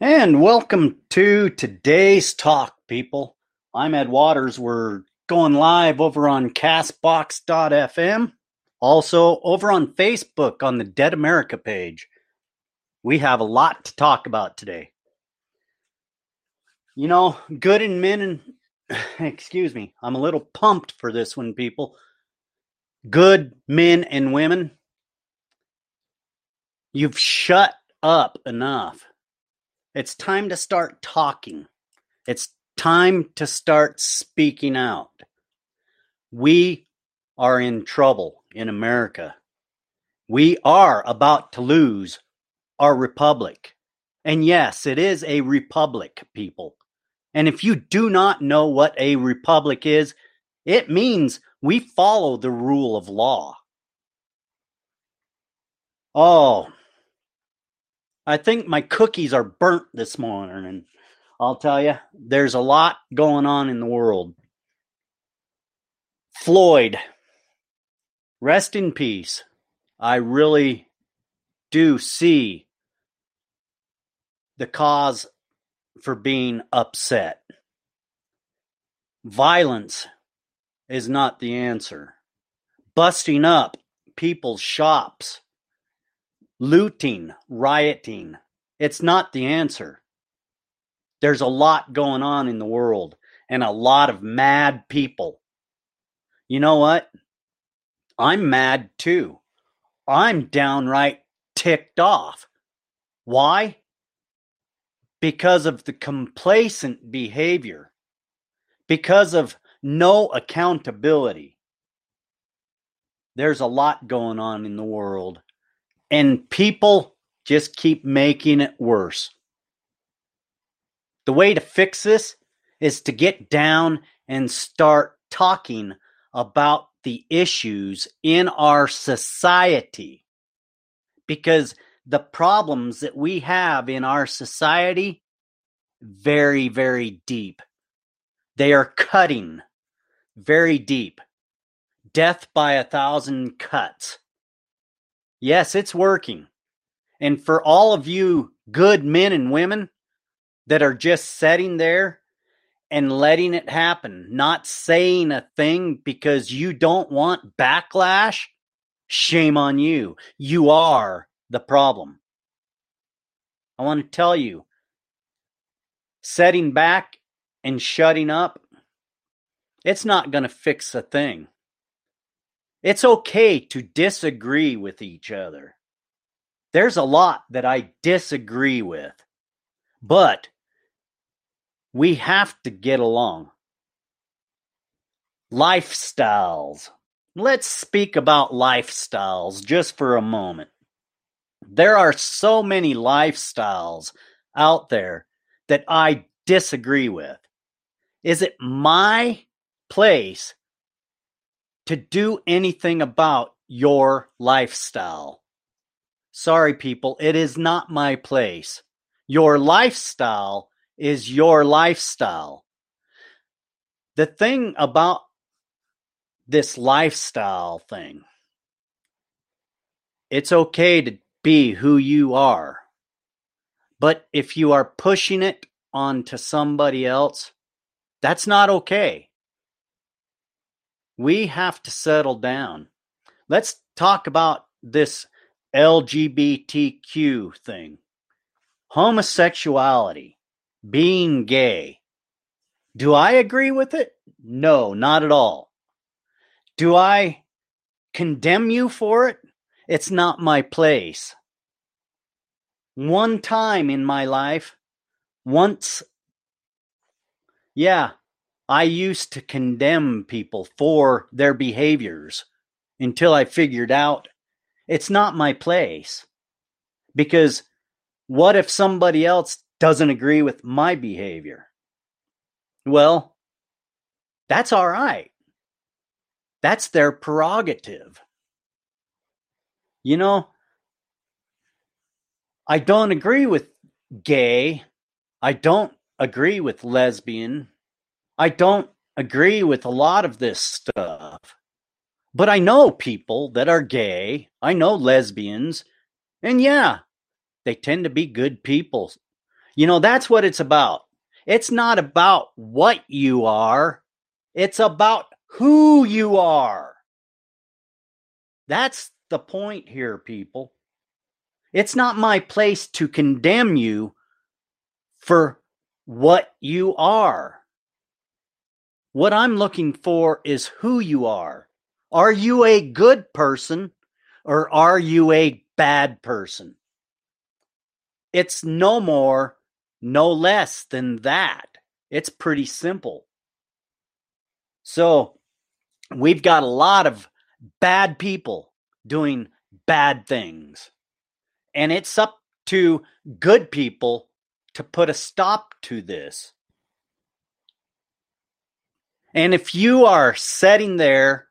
And welcome to today's talk, people. I'm Ed Waters. We're going live over on castbox.fm, also over on Facebook on the Dead America page. We have a lot to talk about today. You know, good and men and excuse me, I'm a little pumped for this one, people. Good men and women, you've shut up enough. It's time to start talking. It's time to start speaking out. We are in trouble in America. We are about to lose our republic. And yes, it is a republic, people. And if you do not know what a republic is, it means we follow the rule of law. Oh, I think my cookies are burnt this morning, and I'll tell you, there's a lot going on in the world. Floyd, rest in peace. I really do see the cause for being upset. Violence is not the answer. Busting up people's shops looting, rioting. It's not the answer. There's a lot going on in the world and a lot of mad people. You know what? I'm mad too. I'm downright ticked off. Why? Because of the complacent behavior, because of no accountability. There's a lot going on in the world and people just keep making it worse. The way to fix this is to get down and start talking about the issues in our society. Because the problems that we have in our society very very deep. They are cutting very deep. Death by a thousand cuts. Yes, it's working. And for all of you good men and women that are just sitting there and letting it happen, not saying a thing because you don't want backlash, shame on you. You are the problem. I want to tell you, setting back and shutting up, it's not going to fix a thing. It's okay to disagree with each other. There's a lot that I disagree with, but we have to get along. Lifestyles. Let's speak about lifestyles just for a moment. There are so many lifestyles out there that I disagree with. Is it my place to do anything about your lifestyle. Sorry, people, it is not my place. Your lifestyle is your lifestyle. The thing about this lifestyle thing, it's okay to be who you are. But if you are pushing it onto somebody else, that's not okay we have to settle down. Let's talk about this LGBTQ thing homosexuality, being gay. Do I agree with it? No, not at all. Do I condemn you for it? It's not my place. One time in my life, once, yeah, I used to condemn people for their behaviors until I figured out it's not my place. Because what if somebody else doesn't agree with my behavior? Well, that's all right. That's their prerogative. You know, I don't agree with gay. I don't agree with lesbian. I don't agree with a lot of this stuff. But I know people that are gay. I know lesbians. And yeah, they tend to be good people. You know, that's what it's about. It's not about what you are, it's about who you are. That's the point here, people. It's not my place to condemn you for what you are. What I'm looking for is who you are. Are you a good person or are you a bad person? It's no more, no less than that. It's pretty simple. So, we've got a lot of bad people doing bad things. And it's up to good people to put a stop to this. And if you are sitting there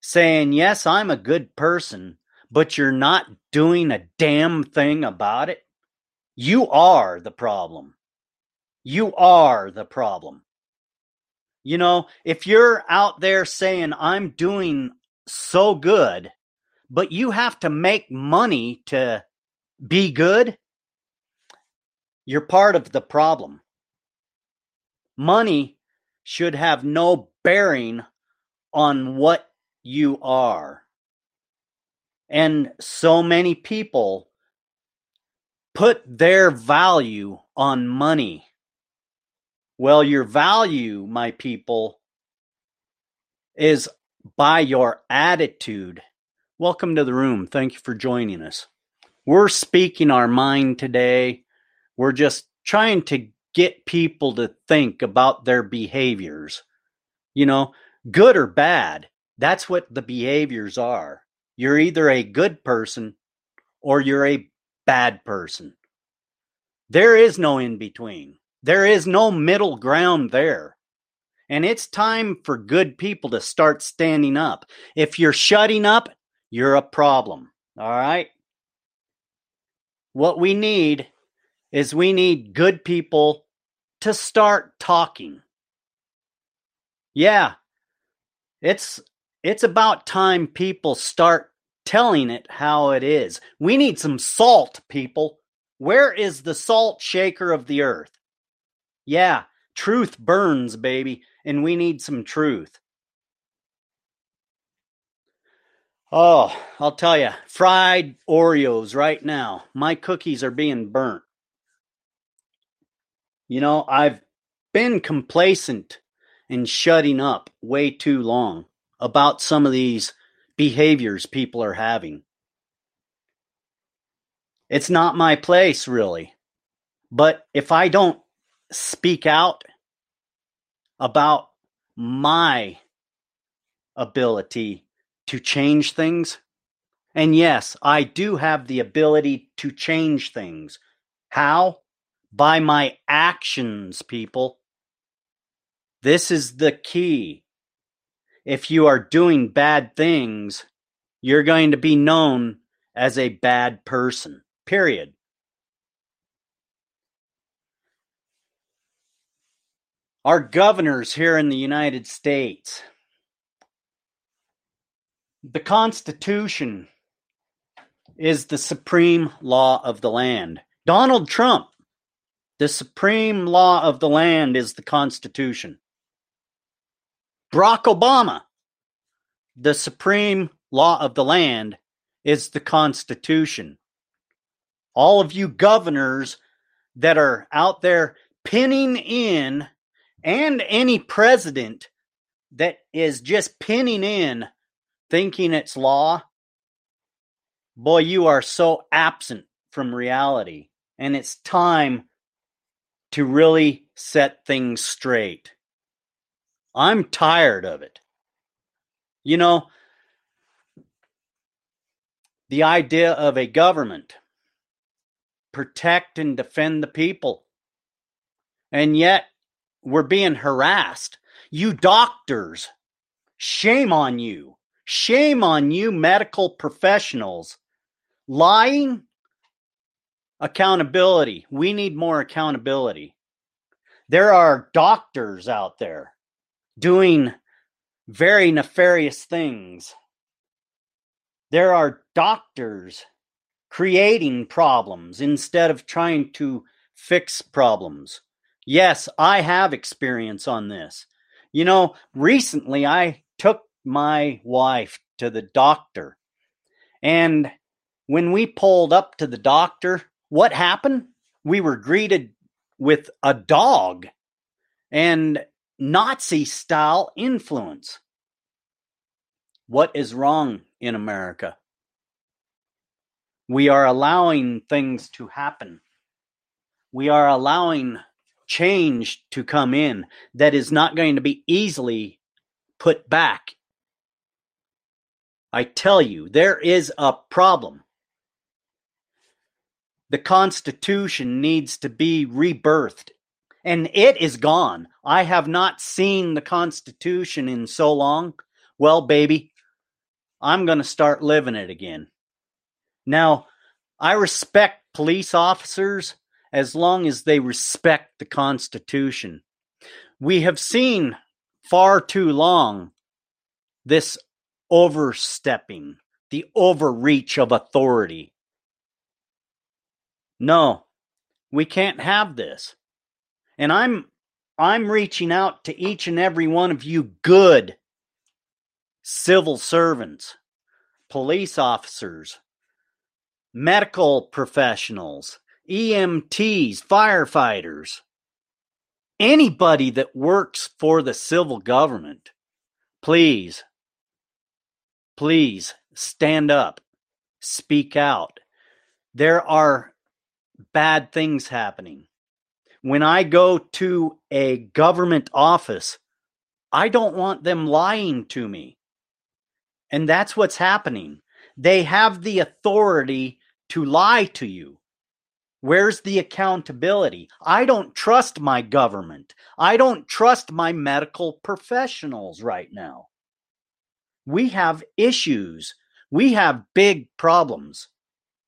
saying, Yes, I'm a good person, but you're not doing a damn thing about it, you are the problem. You are the problem. You know, if you're out there saying, I'm doing so good, but you have to make money to be good, you're part of the problem. Money should have no bearing on what you are. And so many people put their value on money. Well, your value, my people, is by your attitude. Welcome to the room. Thank you for joining us. We're speaking our mind today. We're just trying to get people to think about their behaviors. You know, good or bad, that's what the behaviors are. You're either a good person or you're a bad person. There is no in between. There is no middle ground there. And it's time for good people to start standing up. If you're shutting up, you're a problem. All right? What we need is we need good people to start talking. Yeah. It's it's about time people start telling it how it is. We need some salt, people. Where is the salt shaker of the earth? Yeah, truth burns, baby, and we need some truth. Oh, I'll tell you, fried Oreos right now. My cookies are being burnt. You know, I've been complacent and shutting up way too long about some of these behaviors people are having. It's not my place, really. But if I don't speak out about my ability to change things, and yes, I do have the ability to change things. How? By my actions, people. This is the key. If you are doing bad things, you're going to be known as a bad person. Period. Our governors here in the United States, the Constitution is the supreme law of the land. Donald Trump, the supreme law of the land is the Constitution. Barack Obama, the supreme law of the land is the Constitution. All of you governors that are out there pinning in, and any president that is just pinning in, thinking it's law, boy, you are so absent from reality. And it's time to really set things straight. I'm tired of it. You know, the idea of a government protect and defend the people. And yet we're being harassed. You doctors, shame on you. Shame on you, medical professionals. Lying, accountability. We need more accountability. There are doctors out there doing very nefarious things. There are doctors creating problems instead of trying to fix problems. Yes, I have experience on this. You know, recently I took my wife to the doctor. And when we pulled up to the doctor, what happened? We were greeted with a dog and Nazi style influence. What is wrong in America? We are allowing things to happen. We are allowing change to come in that is not going to be easily put back. I tell you, there is a problem. The Constitution needs to be rebirthed, and it is gone. I have not seen the Constitution in so long. Well, baby, I'm going to start living it again. Now, I respect police officers as long as they respect the Constitution. We have seen far too long this overstepping, the overreach of authority. No, we can't have this. And I'm I'm reaching out to each and every one of you good civil servants, police officers, medical professionals, EMTs, firefighters, anybody that works for the civil government, please, please stand up, speak out. There are bad things happening. When I go to a government office, I don't want them lying to me. And that's what's happening. They have the authority to lie to you. Where's the accountability? I don't trust my government. I don't trust my medical professionals right now. We have issues. We have big problems.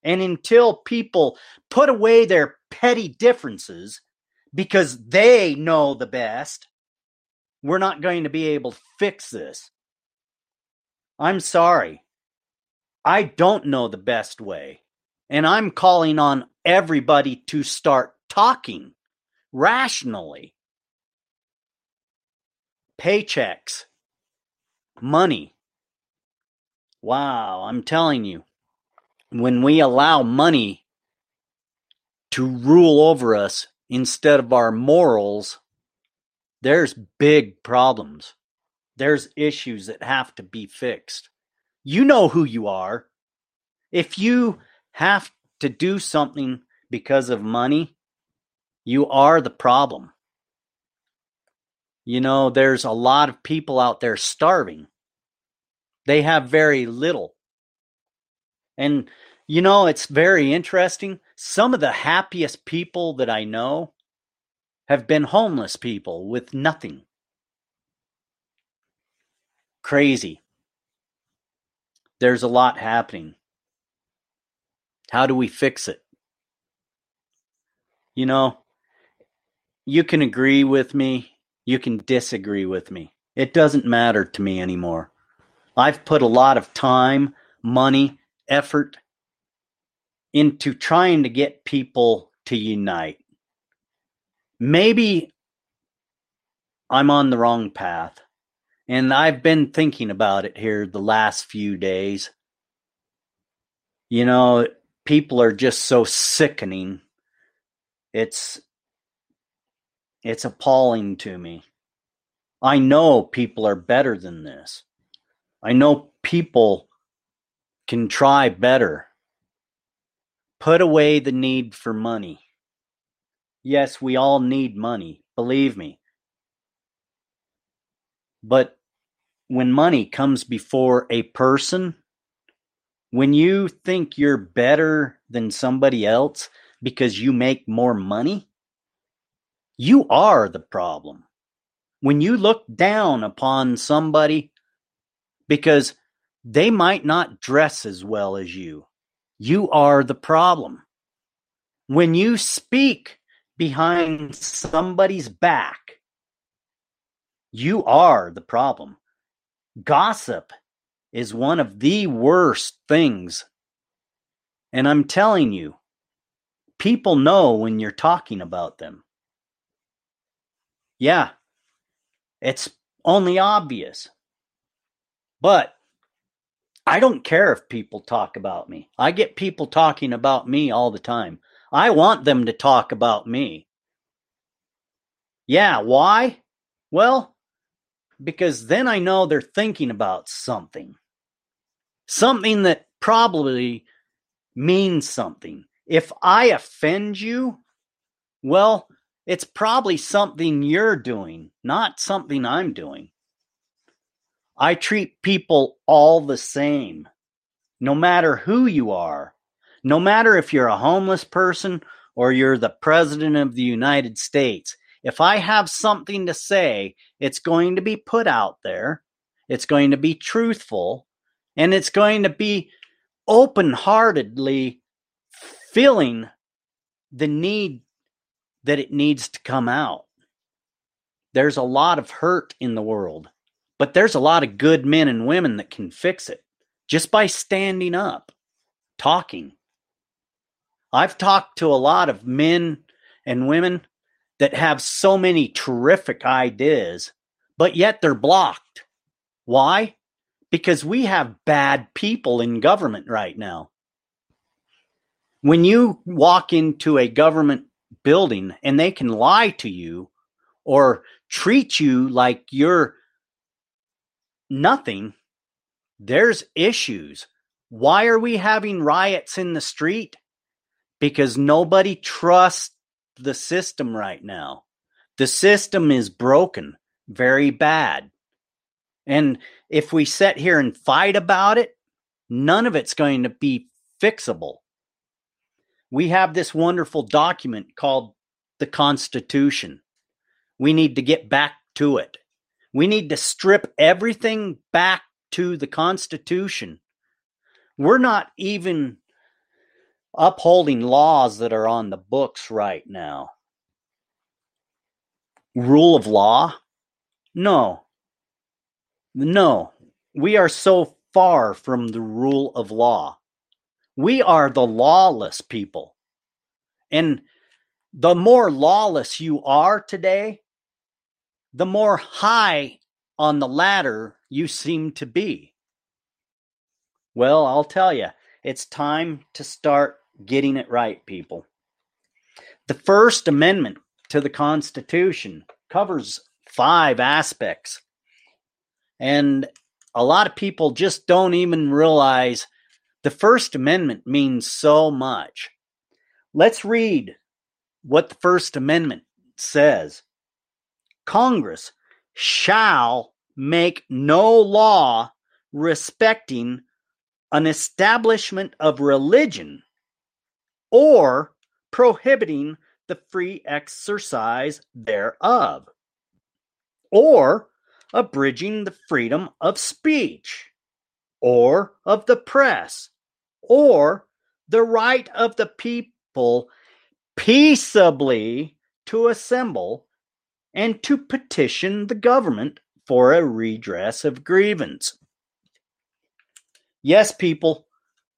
And until people put away their petty differences because they know the best, we're not going to be able to fix this. I'm sorry. I don't know the best way. And I'm calling on everybody to start talking rationally. Paychecks, money. Wow, I'm telling you, when we allow money to rule over us instead of our morals, there's big problems. There's issues that have to be fixed. You know who you are. If you have to do something because of money, you are the problem. You know, there's a lot of people out there starving. They have very little. And, you know, it's very interesting. Some of the happiest people that I know have been homeless people with nothing. Crazy. There's a lot happening. How do we fix it? You know, you can agree with me, you can disagree with me. It doesn't matter to me anymore. I've put a lot of time, money, effort into trying to get people to unite. Maybe I'm on the wrong path. And I've been thinking about it here the last few days. You know, people are just so sickening. It's it's appalling to me. I know people are better than this. I know people can try better. Put away the need for money. Yes, we all need money, believe me. But when money comes before a person, when you think you're better than somebody else because you make more money, you are the problem. When you look down upon somebody because they might not dress as well as you, you are the problem. When you speak behind somebody's back, you are the problem. Gossip is one of the worst things. And I'm telling you, People know when you're talking about them. Yeah, it's only obvious. But I don't care if people talk about me. I get people talking about me all the time. I want them to talk about me. Yeah, why? Well, because then I know they're thinking about something. Something that probably means something. If I offend you, well, it's probably something you're doing, not something I'm doing. I treat people all the same, no matter who you are, no matter if you're a homeless person or you're the president of the United States. If I have something to say, it's going to be put out there, it's going to be truthful, and it's going to be open heartedly feeling the need that it needs to come out. There's a lot of hurt in the world, but there's a lot of good men and women that can fix it just by standing up, talking. I've talked to a lot of men and women that have so many terrific ideas, but yet they're blocked. Why? Because we have bad people in government right now. When you walk into a government building and they can lie to you or treat you like you're nothing, there's issues. Why are we having riots in the street? Because nobody trusts the system right now. The system is broken, very bad. And if we sit here and fight about it, none of it's going to be fixable. We have this wonderful document called the Constitution. We need to get back to it. We need to strip everything back to the Constitution. We're not even upholding laws that are on the books right now. Rule of law? No. No. We are so far from the rule of law. We are the lawless people. And the more lawless you are today, the more high on the ladder you seem to be. Well, I'll tell you, it's time to start getting it right, people. The First Amendment to the Constitution covers five aspects. And a lot of people just don't even realize the First Amendment means so much. Let's read what the First Amendment says. Congress shall make no law respecting an establishment of religion or prohibiting the free exercise thereof, or abridging the freedom of speech, or of the press, or the right of the people peaceably to assemble and to petition the government for a redress of grievance. Yes, people,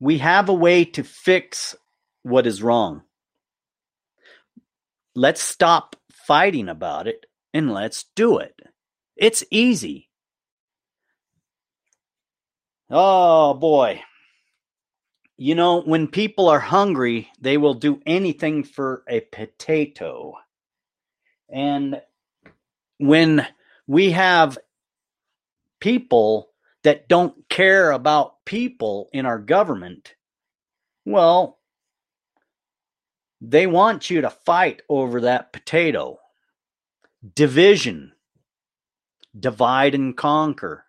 we have a way to fix what is wrong. Let's stop fighting about it and let's do it. It's easy. Oh boy. You know, when people are hungry, they will do anything for a potato. And when we have people that don't care about people in our government, well, they want you to fight over that potato. Division, divide and conquer.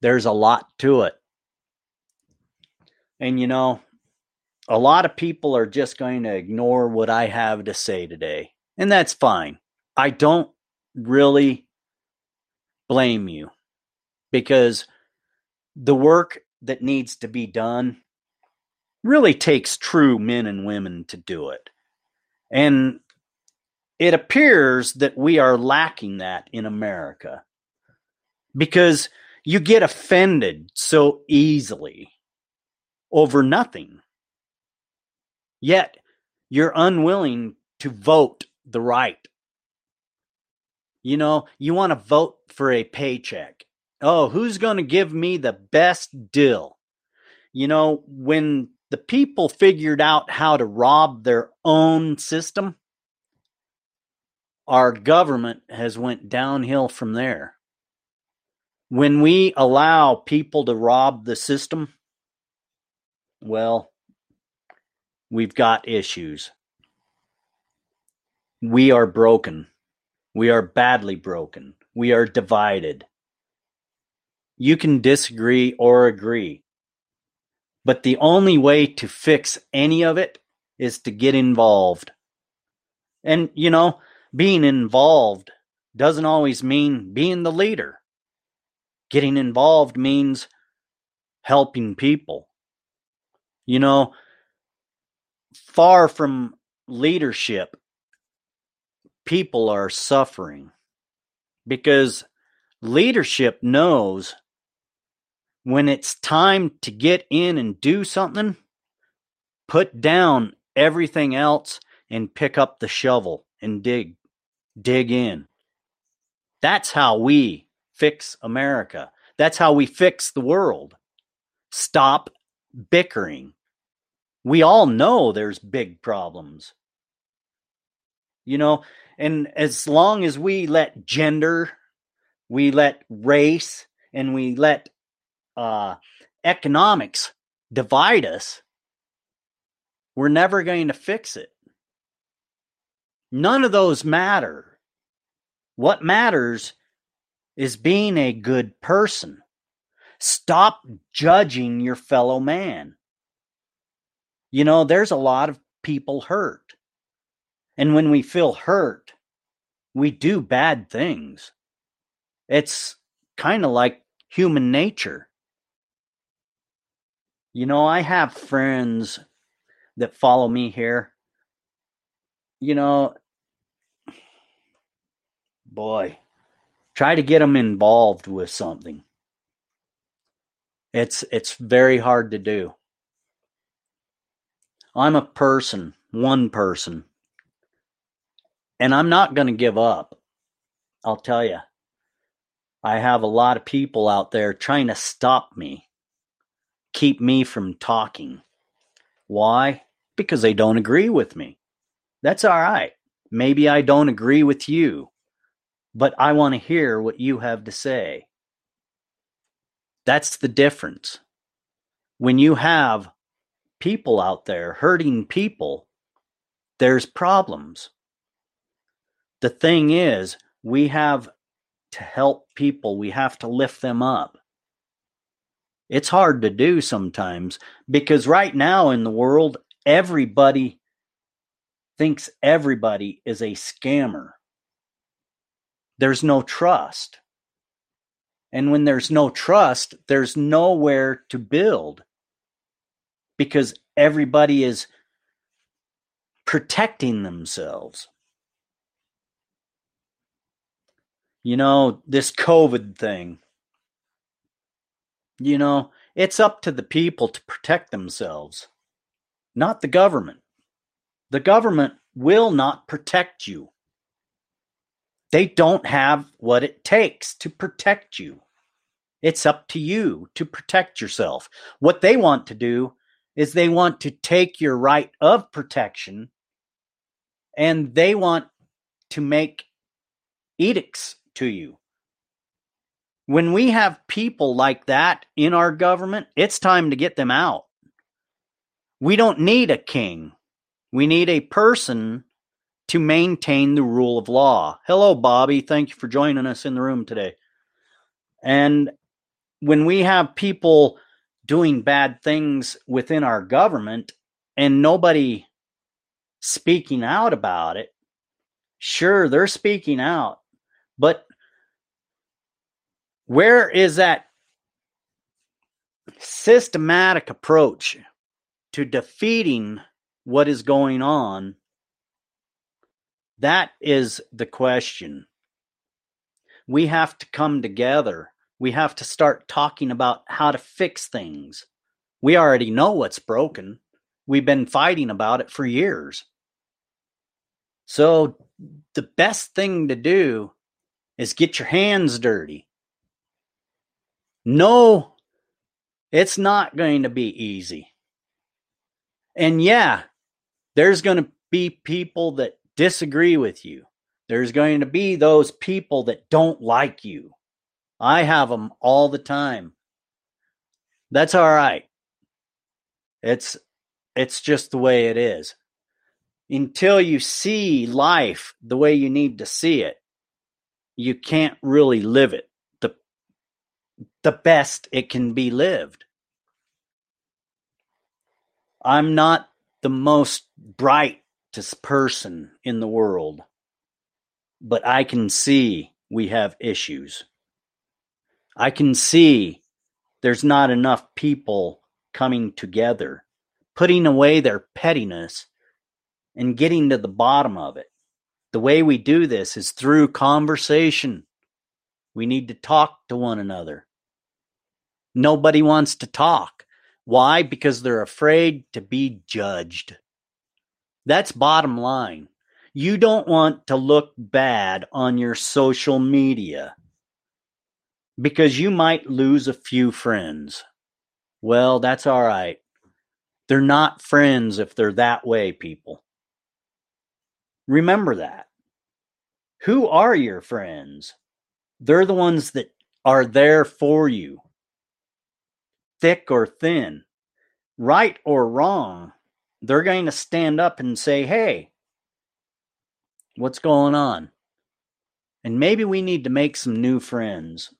There's a lot to it. And you know, a lot of people are just going to ignore what I have to say today. And that's fine. I don't really blame you because the work that needs to be done really takes true men and women to do it. And it appears that we are lacking that in America because you get offended so easily over nothing. Yet you're unwilling to vote the right. You know, you want to vote for a paycheck. Oh, who's going to give me the best deal? You know, when the people figured out how to rob their own system, our government has went downhill from there. When we allow people to rob the system, well, we've got issues. We are broken. We are badly broken. We are divided. You can disagree or agree. But the only way to fix any of it is to get involved. And, you know, being involved doesn't always mean being the leader. Getting involved means helping people. You know, far from leadership, people are suffering because leadership knows when it's time to get in and do something, put down everything else and pick up the shovel and dig, dig in. That's how we fix America. That's how we fix the world. Stop bickering. We all know there's big problems. You know, and as long as we let gender, we let race, and we let uh, economics divide us, we're never going to fix it. None of those matter. What matters is being a good person. Stop judging your fellow man. You know, there's a lot of people hurt. And when we feel hurt, we do bad things. It's kind of like human nature. You know, I have friends that follow me here. You know, boy, try to get them involved with something. It's it's very hard to do. I'm a person, one person. And I'm not going to give up. I'll tell you. I have a lot of people out there trying to stop me, keep me from talking. Why? Because they don't agree with me. That's all right. Maybe I don't agree with you, but I want to hear what you have to say. That's the difference. When you have people out there hurting people, there's problems. The thing is, we have to help people, we have to lift them up. It's hard to do sometimes because right now in the world, everybody thinks everybody is a scammer. There's no trust. And when there's no trust, there's nowhere to build because everybody is protecting themselves. You know, this COVID thing. You know, it's up to the people to protect themselves, not the government. The government will not protect you. They don't have what it takes to protect you. It's up to you to protect yourself. What they want to do is they want to take your right of protection and they want to make edicts to you. When we have people like that in our government, it's time to get them out. We don't need a king. We need a person to maintain the rule of law. Hello, Bobby. Thank you for joining us in the room today. And when we have people doing bad things within our government and nobody speaking out about it, sure, they're speaking out, but where is that systematic approach to defeating what is going on? That is the question. We have to come together we have to start talking about how to fix things. We already know what's broken. We've been fighting about it for years. So the best thing to do is get your hands dirty. No, it's not going to be easy. And yeah, there's going to be people that disagree with you. There's going to be those people that don't like you. I have them all the time. That's all right. It's it's just the way it is. Until you see life the way you need to see it, you can't really live it the the best it can be lived. I'm not the most brightest person in the world, but I can see we have issues. I can see there's not enough people coming together, putting away their pettiness and getting to the bottom of it. The way we do this is through conversation. We need to talk to one another. Nobody wants to talk. Why? Because they're afraid to be judged. That's bottom line. You don't want to look bad on your social media because you might lose a few friends. Well, that's all right. They're not friends if they're that way, people. Remember that. Who are your friends? They're the ones that are there for you, thick or thin, right or wrong. They're going to stand up and say, hey, what's going on? And maybe we need to make some new friends.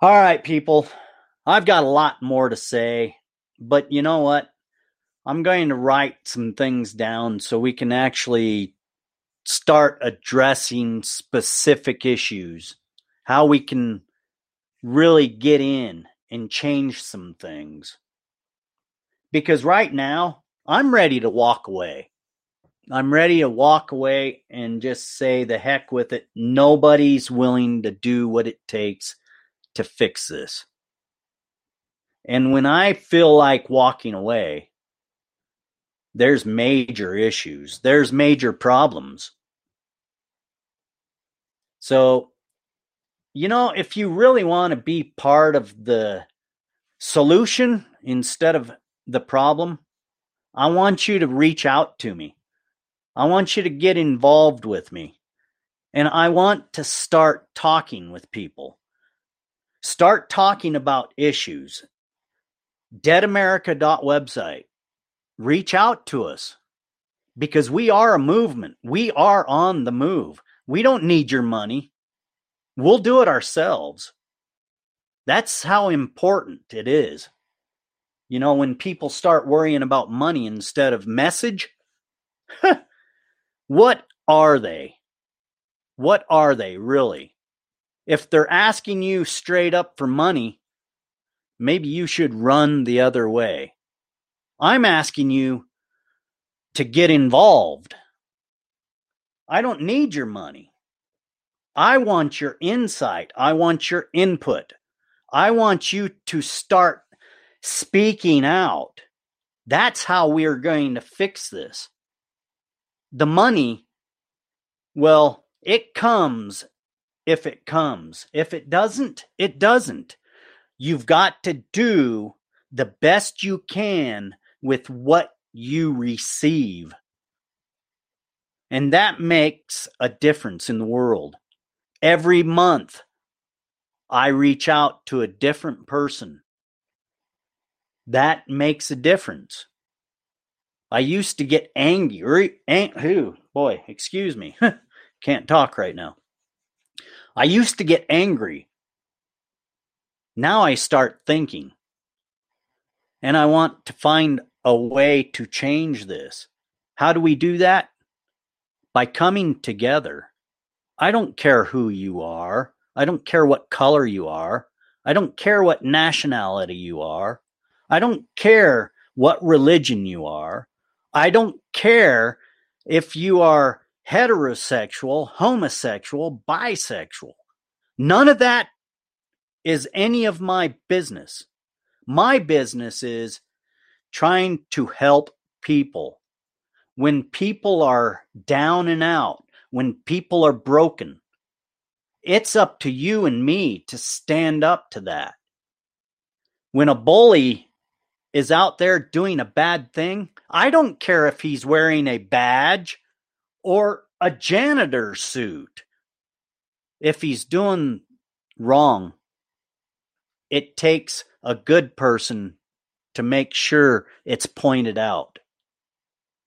All right, people. I've got a lot more to say, but you know what? I'm going to write some things down so we can actually start addressing specific issues, how we can really get in and change some things. Because right now, I'm ready to walk away. I'm ready to walk away and just say the heck with it. Nobody's willing to do what it takes to fix this. And when I feel like walking away, there's major issues, there's major problems. So, you know, if you really want to be part of the solution instead of the problem, I want you to reach out to me. I want you to get involved with me. And I want to start talking with people. Start talking about issues. Deadamerica.website. Reach out to us because we are a movement. We are on the move. We don't need your money. We'll do it ourselves. That's how important it is. You know, when people start worrying about money instead of message, what are they? What are they really? If they're asking you straight up for money, maybe you should run the other way. I'm asking you to get involved. I don't need your money. I want your insight. I want your input. I want you to start speaking out. That's how we are going to fix this. The money, well, it comes if it comes. If it doesn't, it doesn't. You've got to do the best you can with what you receive. And that makes a difference in the world. Every month, I reach out to a different person. That makes a difference. I used to get angry. Ang- who? Boy, excuse me. Can't talk right now. I used to get angry. Now I start thinking. And I want to find a way to change this. How do we do that? By coming together. I don't care who you are. I don't care what color you are. I don't care what nationality you are. I don't care what religion you are. I don't care if you are heterosexual, homosexual, bisexual. None of that is any of my business. My business is trying to help people. when people are down and out, when people are broken, it's up to you and me to stand up to that. When a bully is out there doing a bad thing, I don't care if he's wearing a badge or a janitor suit. If he's doing wrong, it takes a good person to make sure it's pointed out.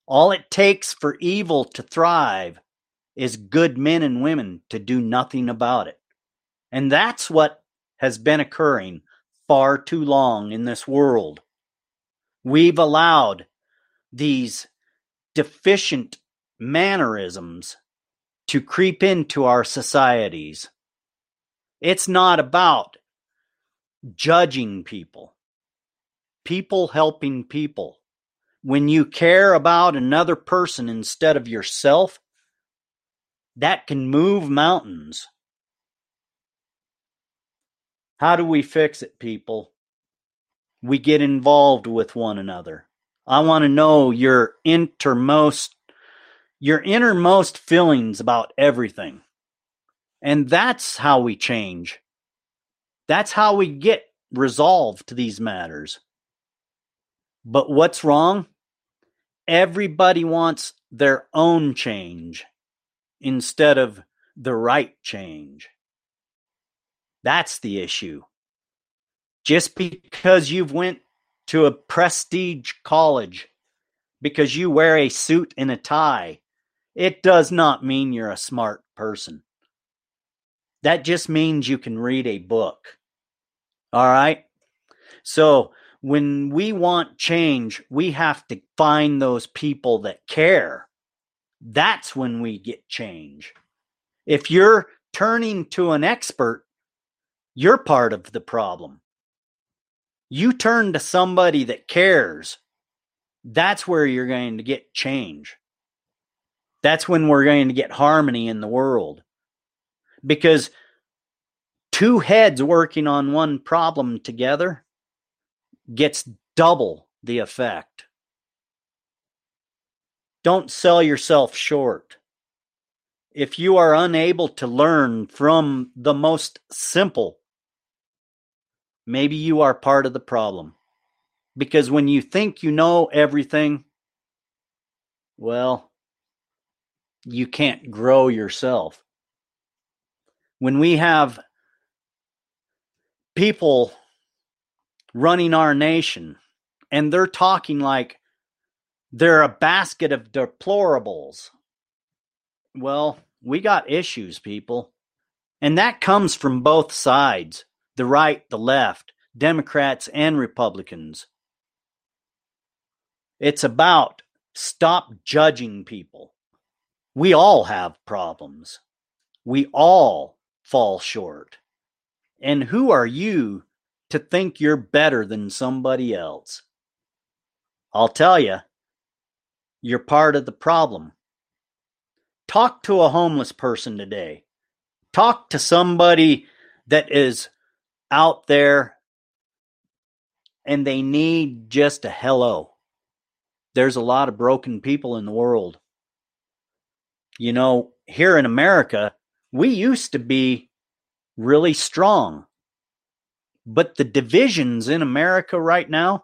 All it takes for evil to thrive is good men and women to do nothing about it. And that's what has been occurring far too long in this world. We've allowed these deficient mannerisms to creep into our societies. It's not about judging people, people helping people. When you care about another person instead of yourself, that can move mountains. How do we fix it, people? We get involved with one another. I want to know your innermost your innermost feelings about everything. And that's how we change. That's how we get resolved to these matters. But what's wrong? Everybody wants their own change instead of the right change. That's the issue. Just because you've went to a prestige college, because you wear a suit and a tie, it does not mean you're a smart person. That just means you can read a book. All right? So, when we want change, we have to find those people that care that's when we get change. If you're turning to an expert, you're part of the problem. You turn to somebody that cares. That's where you're going to get change. That's when we're going to get harmony in the world. Because two heads working on one problem together gets double the effect. Don't sell yourself short. If you are unable to learn from the most simple, maybe you are part of the problem. Because when you think you know everything, well, you can't grow yourself. When we have people running our nation and they're talking like they're a basket of deplorables. Well, we got issues, people. And that comes from both sides the right, the left, Democrats and Republicans. It's about stop judging people. We all have problems. We all fall short. And who are you to think you're better than somebody else? I'll tell you, you're part of the problem. Talk to a homeless person today. Talk to somebody that is out there and they need just a hello. There's a lot of broken people in the world. You know, here in America, we used to be really strong. But the divisions in America right now,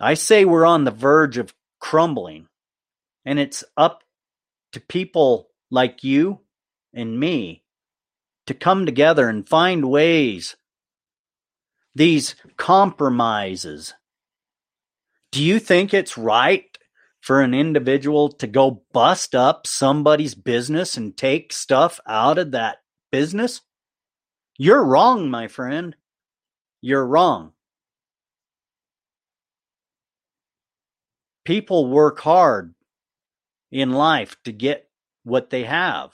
I say we're on the verge of crumbling, and it's up to people like you and me to come together and find ways, these compromises. Do you think it's right for an individual to go bust up somebody's business and take stuff out of that business? You're wrong, my friend. You're wrong. people work hard in life to get what they have.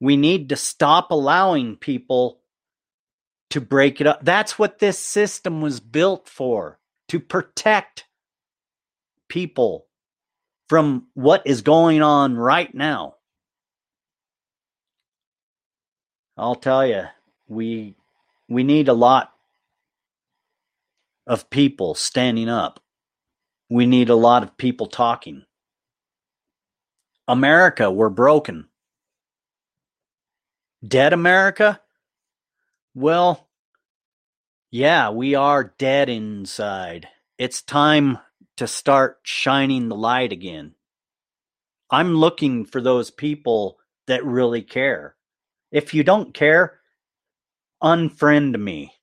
We need to stop allowing people to break it up. That's what this system was built for to protect people from what is going on right now. I'll tell you, we we need a lot of people standing up we need a lot of people talking. America, we're broken. Dead America? Well, yeah, we are dead inside. It's time to start shining the light again. I'm looking for those people that really care. If you don't care, unfriend me.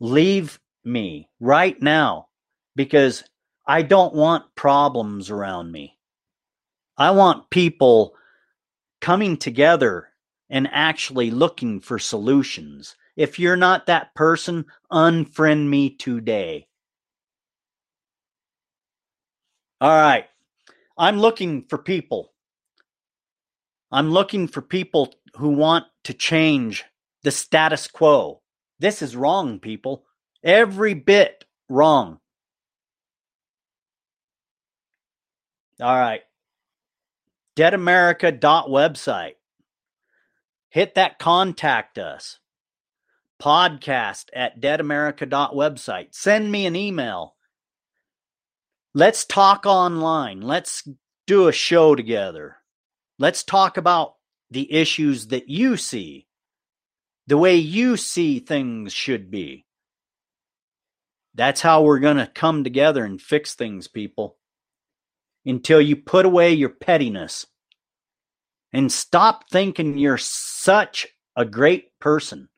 Leave me right now because I don't want problems around me. I want people coming together and actually looking for solutions. If you're not that person, unfriend me today. All right. I'm looking for people. I'm looking for people who want to change the status quo. This is wrong, people. Every bit wrong. All right. Deadamerica.website. Hit that contact us. Podcast at deadamerica.website. Send me an email. Let's talk online. Let's do a show together. Let's talk about the issues that you see, the way you see things should be. That's how we're going to come together and fix things, people. Until you put away your pettiness and stop thinking you're such a great person.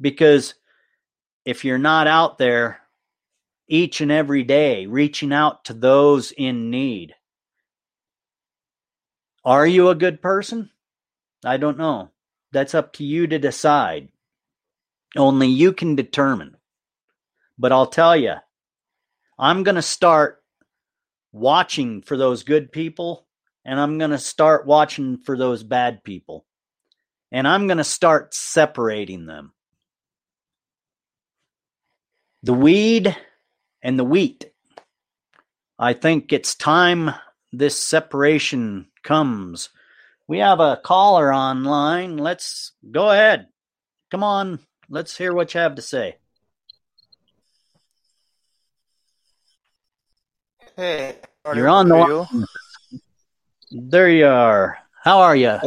Because if you're not out there each and every day reaching out to those in need, are you a good person? I don't know. That's up to you to decide. Only you can determine. But I'll tell you, I'm going to start watching for those good people and I'm going to start watching for those bad people. And I'm going to start separating them. The weed and the wheat. I think it's time this separation comes. We have a caller online. Let's go ahead. Come on. Let's hear what you have to say. Hey, You're on the line. There you are. How are you?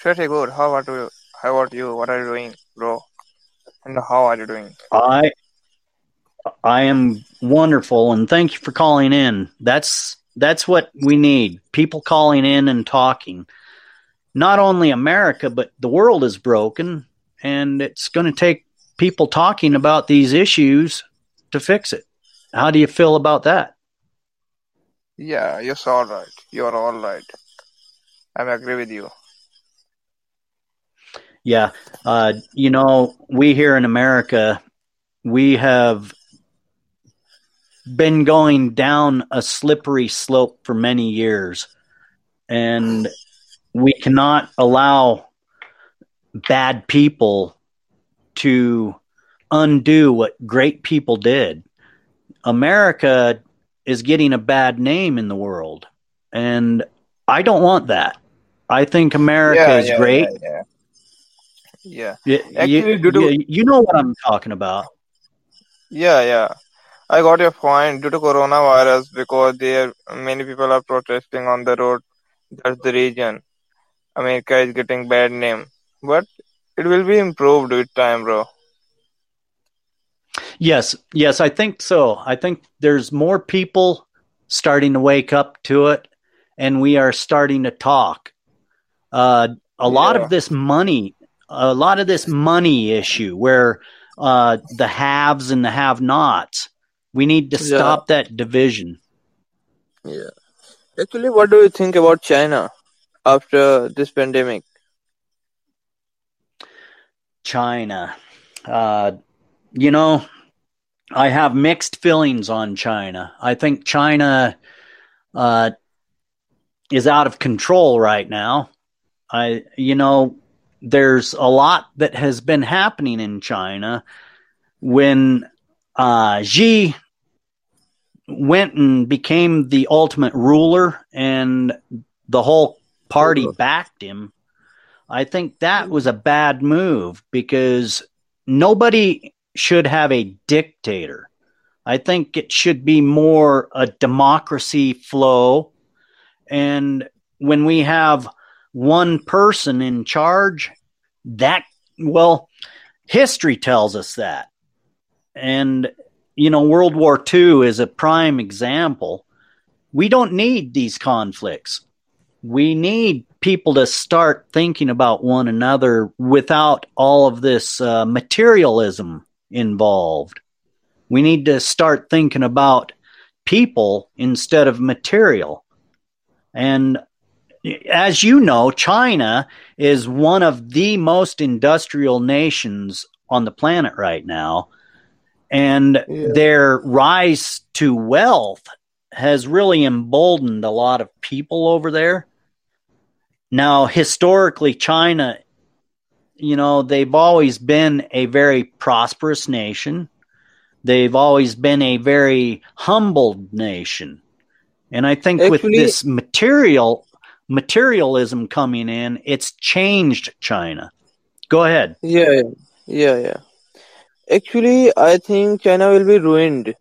Pretty good. How about you? How about you? What are you doing, bro? And how are you doing? I I am wonderful and thank you for calling in. That's that's what we need. People calling in and talking. Not only America, but the world is broken and it's going to take people talking about these issues to fix it. How do you feel about that? Yeah, you're all right. You're all right. I agree with you. Yeah, uh, you know, we here in America, we have been going down a slippery slope for many years, and we cannot allow bad people to undo what great people did. America is getting a bad name in the world. And I don't want that. I think America Yeah, is yeah, great. yeah, yeah. Yeah, Actually, you, you know what I'm talking about. yeah, yeah. I got your point. Due to coronavirus, because there many people are protesting on the road. That's the reason America is getting bad name. But it will be improved with time, bro. Yes, yes, I think so. I think there's more people starting to wake up to it, and we are starting to talk. Uh, a lot Yeah, of this money, a lot of this money issue where uh, the haves and the have-nots, we need to yeah, stop that division. yeah. Actually, what do you think about China after this pandemic? China, uh, you know, I have mixed feelings on China. I think China uh, is out of control right now. I, you know, there's a lot that has been happening in China when uh, Xi went and became the ultimate ruler and the whole party backed him. I think that was a bad move because nobody should have a dictator. I think it should be more a democracy flow. And when we have one person in charge, that, well, history tells us that. And, you know, World War II is a prime example. We don't need these conflicts. We need people to start thinking about one another without all of this uh, materialism involved. We need to start thinking about people instead of material. And as you know, China is one of the most industrial nations on the planet right now. And yeah. their rise to wealth has really emboldened a lot of people over there. Now, historically, China, you know, they've always been a very prosperous nation. They've always been a very humbled nation. And I think Actually, with this material materialism coming in, it's changed China. Go ahead. Yeah, yeah, yeah. Actually, I think China will be ruined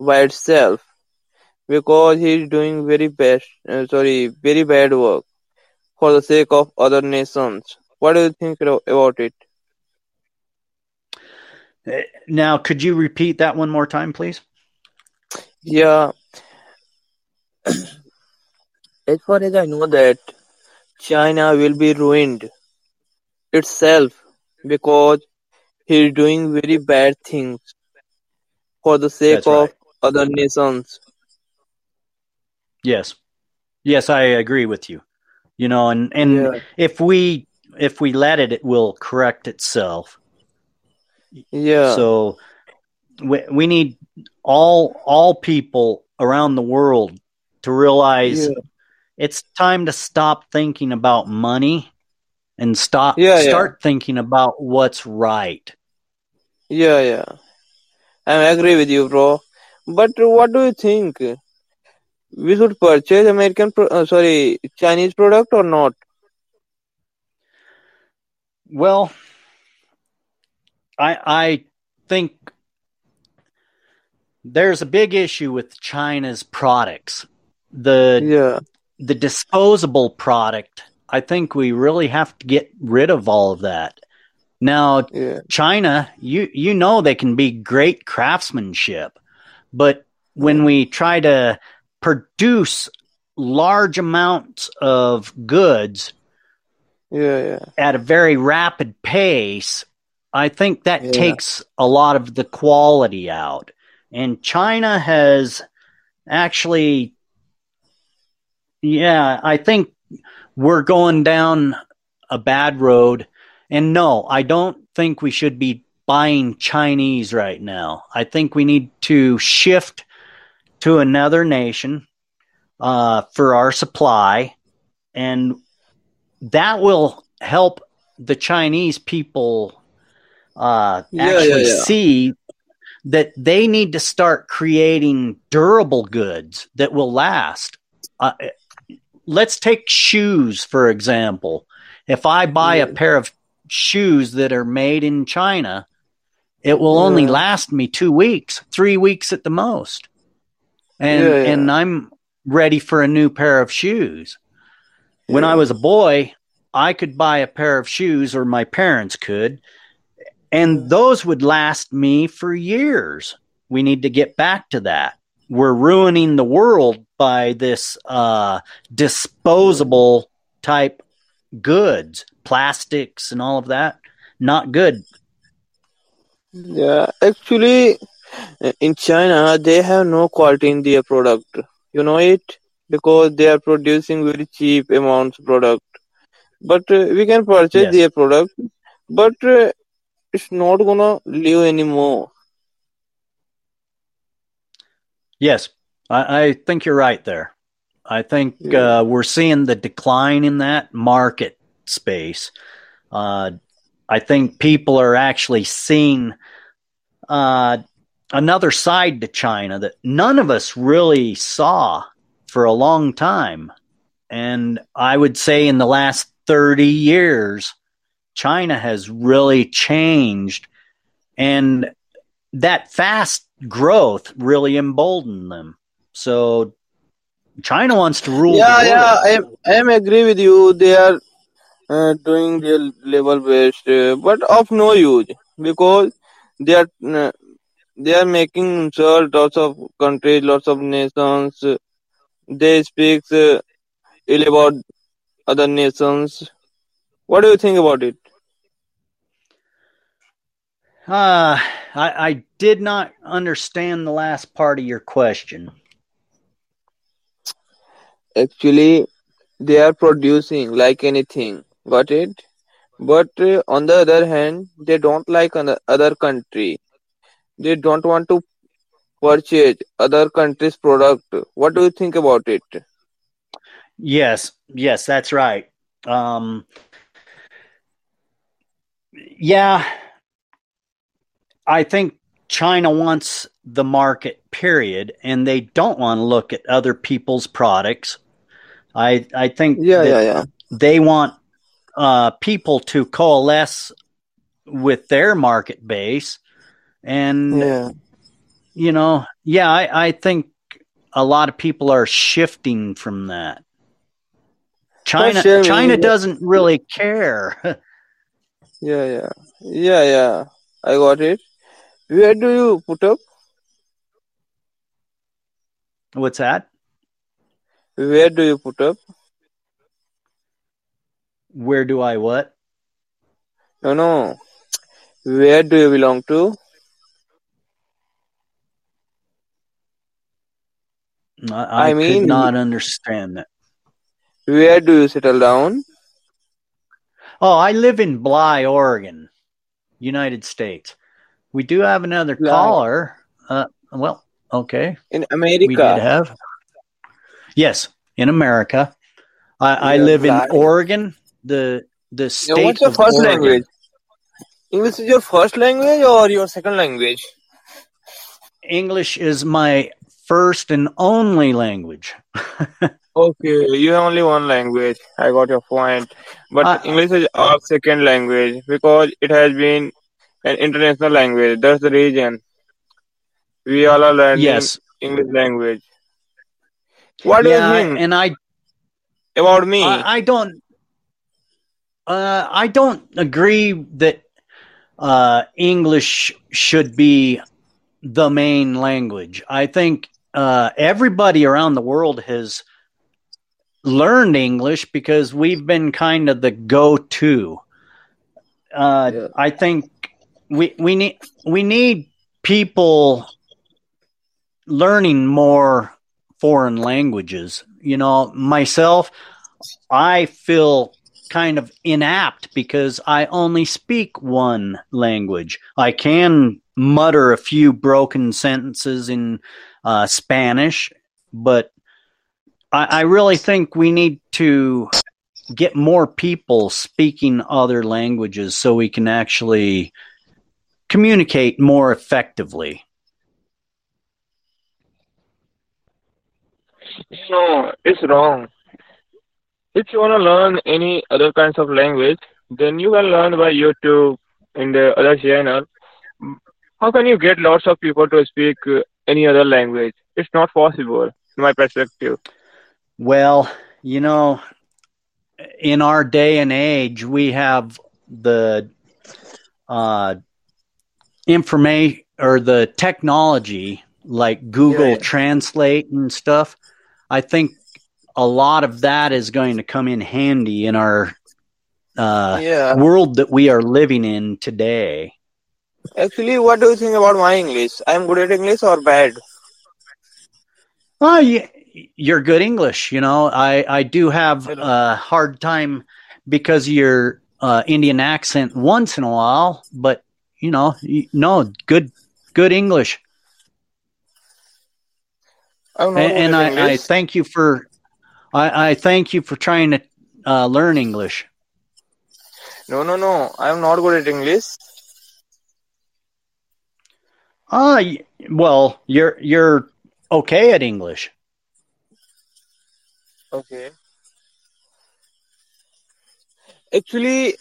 by itself because he's doing very bad, uh, sorry, very bad work for the sake of other nations. What do you think about it? Uh, now, could you repeat that one more time, please? Yeah. as far as I know that China will be ruined itself because he's doing very bad things for the sake That's of right. other nations. Yes. Yes, I agree with you. You know, and and yeah. if we if we let it it will correct itself. Yeah. So we we need all all people around the world to realize yeah it's time to stop thinking about money and stop yeah, start yeah. thinking about what's right. Yeah, yeah. I agree with you, bro. But what do you think? We should purchase American, pro- uh, sorry, Chinese product or not? Well, I I think there's a big issue with China's products. The yeah the disposable product, I think we really have to get rid of all of that. Now, yeah. China, you you know they can be great craftsmanship, but when we try to produce large amounts of goods yeah, yeah. at a very rapid pace, I think that yeah. takes a lot of the quality out. And China has actually yeah, I think we're going down a bad road. And no, I don't think we should be buying Chinese right now. I think we need to shift to another nation uh, for our supply, and that will help the Chinese people uh, yeah, actually yeah, yeah. see that they need to start creating durable goods that will last. Uh, let's take shoes for example. If I buy a pair of shoes that are made in China, it will yeah. only last me two weeks, three weeks at the most, and yeah, and I'm ready for a new pair of shoes. When I was a boy, I could buy a pair of shoes, or my parents could, and those would last me for years. We need to get back to that. We're ruining the world by this uh, disposable type goods, plastics, and all of that. Not good. Yeah, actually, in China, they have no quality in their product. You know it because they are producing very cheap amounts of product. But uh, we can purchase yes. their product, but uh, it's not gonna live anymore. Yes, I, I think you're right there. I think yeah. uh, we're seeing the decline in that market space. Uh, I think people are actually seeing uh, another side to China that none of us really saw for a long time. And I would say in the last 30 years, China has really changed. And that fast growth really emboldened them. So China wants to rule. Yeah, yeah. I, I am agree with you. They are uh, doing their level best, uh, but of no use because they are uh, they are making themselves lots of countries, lots of nations. uh, They speak uh, ill about other nations. What do you think about it? Uh, I, I did not understand the last part of your question. Actually, they are producing like anything. Got it? But uh, on the other hand, they don't like other country. They don't want to purchase other country's product. What do you think about it? Yes, yes, that's right. Um, yeah, I think China wants the market, period, and they don't want to look at other people's products. I I think Yeah, yeah, yeah. they want uh, people to coalesce with their market base, and Yeah. you know, yeah, I, I think a lot of people are shifting from that. China sure, China man. doesn't really care. Yeah, yeah. Yeah, yeah. I got it. Where do you put up? What's that? Where do you put up? Where do I what? No, no. Where do you belong to? I, I, mean- could not understand that. Where do you settle down? Oh, I live in Bly, Oregon, United States. We do have another Bly. caller. Uh, well, okay. In America, We did have. Yes, in America. I, I Yeah, live in. Oregon, the the Yeah, state what's your first Oregon. language? English is your first language or your second language? English is my first and only language. Okay, you have only one language. I got your point. But Uh, English is our second language because it has been an international language. That's the reason. We all are learning yes. English language. What do you mean? and I about me? I, I don't uh, I don't agree that uh, English should be the main language. I think uh, everybody around the world has learned English because we've been kind of the go-to. Uh, Yeah. I think we we need we need people learning more foreign languages. You know, myself, I feel kind of inapt because I only speak one language. I can mutter a few broken sentences in uh, Spanish, but I, I really think we need to get more people speaking other languages so we can actually communicate more effectively. No, it's wrong. If you want to learn any other kinds of language, then you can learn by YouTube and the other channel. How can you get lots of people to speak uh, any other language? It's not possible, in my perspective. Well, you know, in our day and age, we have the uh, information or the technology like Google yeah. Translate and stuff. I think a lot of that is going to come in handy in our uh, Yeah. world that we are living in today. Actually, what do you think about my English? I'm good at English or bad? Yeah, you're good English. You know, I, I do have a hard time because your uh, Indian accent once in a while, but you know, you, no, good, good English. And, and I, I thank you for, I, I thank you for trying to uh, learn English. No, no, no. I'm not good at English. Ah, y well, you're you're okay at English. Okay. Actually,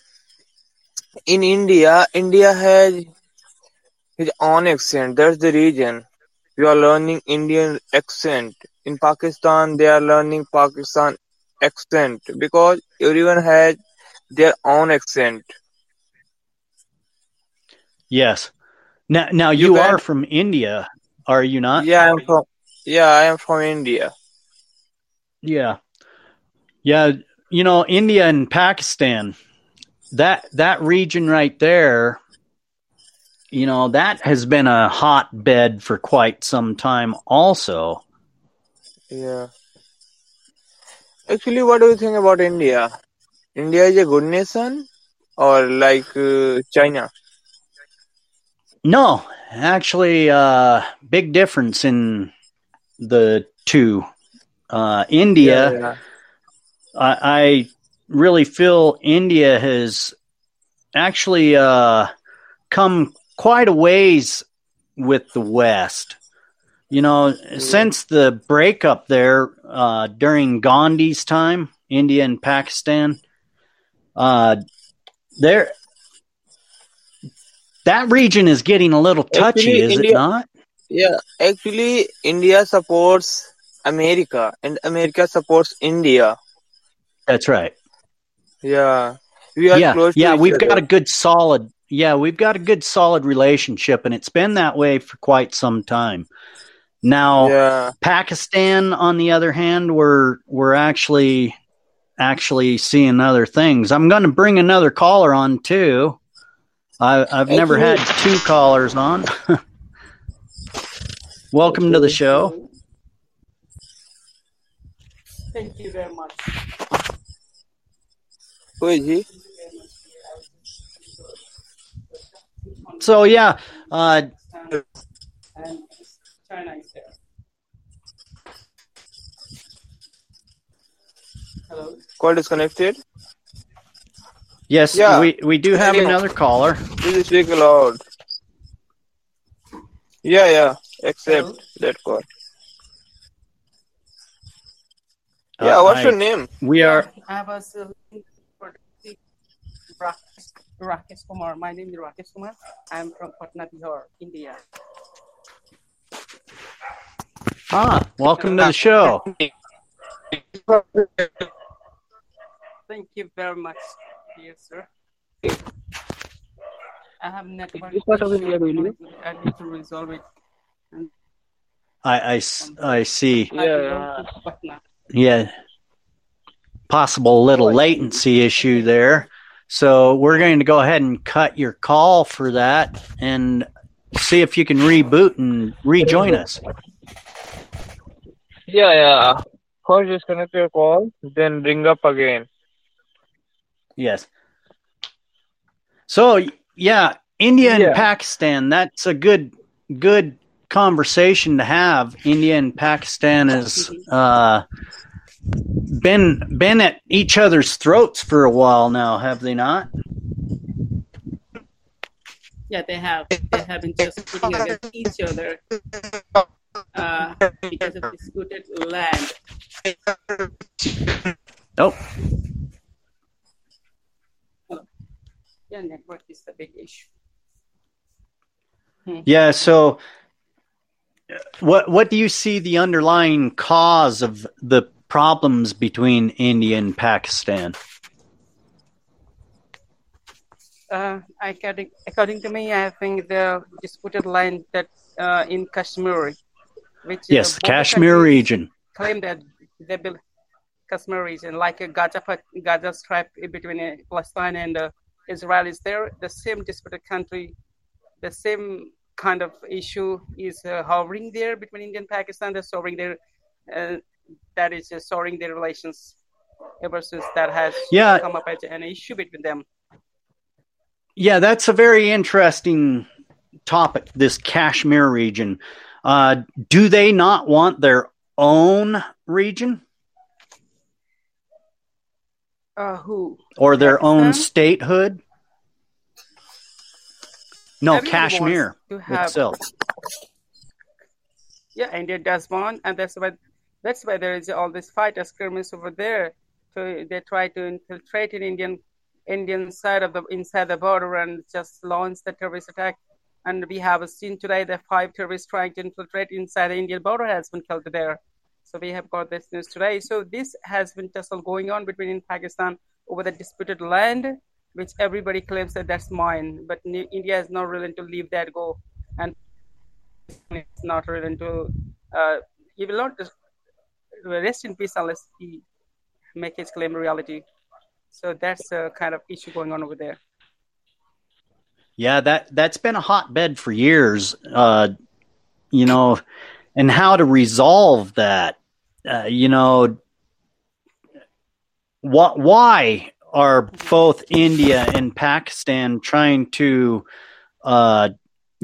in India, India has his own accent. That's the reason are learning Indian accent. In Pakistan, they are learning Pakistan accent because everyone has their own accent. Yes. Now, now You you are from India, are you not? yeah, I'm from, yeah, I am from India. Yeah. Yeah. You know, India and Pakistan, that that region right there, you know, that has been a hotbed for quite some time also. Yeah. Actually, what do you think about India? India is a good nation or like uh, China? No, actually uh big difference in the two. Uh Yeah, India, yeah. I, I really feel India has actually uh come quite a ways with the West. You know, Yeah. since the breakup there uh, during Gandhi's time, India and Pakistan, uh, there that region is getting a little touchy, Actually, is it India, not? yeah, actually, India supports America and America supports India. That's right. Yeah, we are Yeah, close to yeah, we've got a good solid, yeah, we've got a good solid relationship, and it's been that way for quite some time. Now, Yeah, Pakistan, on the other hand, we're we're actually actually seeing other things. I'm going to bring another caller on too. I, I've never had actually, two callers on. Welcome to the show. Thank you very much. Who is he? So yeah, uh, And, and China is there. Hello. Call disconnected. yes, Yeah, we we do have anyhow, another caller. please speak loud. Yeah, yeah, accept Hello. that call. Uh, Yeah, what's your name? we are I was looking Rakesh, Rakesh Kumar. My name is Rakesh Kumar. I'm from Patna, Bihar, India. ah welcome to the show. Thank you very much, dear sir. I have network किस part of issue. India do you live? I need to resolve it. I, I, I s- I see. I Yeah, belong yeah. Yeah, possible little I see. latency issue there. So we're going to go ahead and cut your call for that and see if you can reboot and rejoin us. Yeah, yeah. First disconnect your call, then ring up again. Yes. So yeah, India and Yeah. Pakistan, that's a good good conversation to have. India and Pakistan Mhm. uh been been at each other's throats for a while now, have they not? Yeah, they have. They have been just putting against each other uh, because of disputed land. Oh, Yeah, network is the big issue. Hmm. yeah, so what what do you see the underlying cause of the problems between India and Pakistan? Uh, according, according to me, I think the disputed land that uh, in Kashmir, which Yes, the the both the Kashmir region. claim that they built Kashmir region, like a Gaza, Gaza Strip between uh, Palestine and uh, Israel is there. The same disputed country, the same kind of issue is uh, hovering there between India and Pakistan. They're soaring their, uh, that is uh, soaring their relations ever since that has Yeah, come up as an issue between them. yeah, that's a very interesting topic. This Kashmir region. Uh, do they not want their own region Uh, who? or their own statehood? No, Everyone Kashmir have itself. Yeah, India does want, and that's why that's why there is all this fight, skirmish over there. So they try to infiltrate in Indian Indian side of the inside the border and just launch the terrorist attack And we have seen today the five terrorists trying to infiltrate inside the Indian border has been killed there. So we have got this news today. So this has been tussle going on between in Pakistan over the disputed land, which everybody claims that that's mine. But India is not willing to leave that go, and it's not willing to. Uh, will not rest in peace unless he make his claim reality. So that's a kind of issue going on over there. Yeah, that that's been a hotbed for years. Uh, you know, and how to resolve that. Uh, you know, what? Why are both India and Pakistan trying to uh,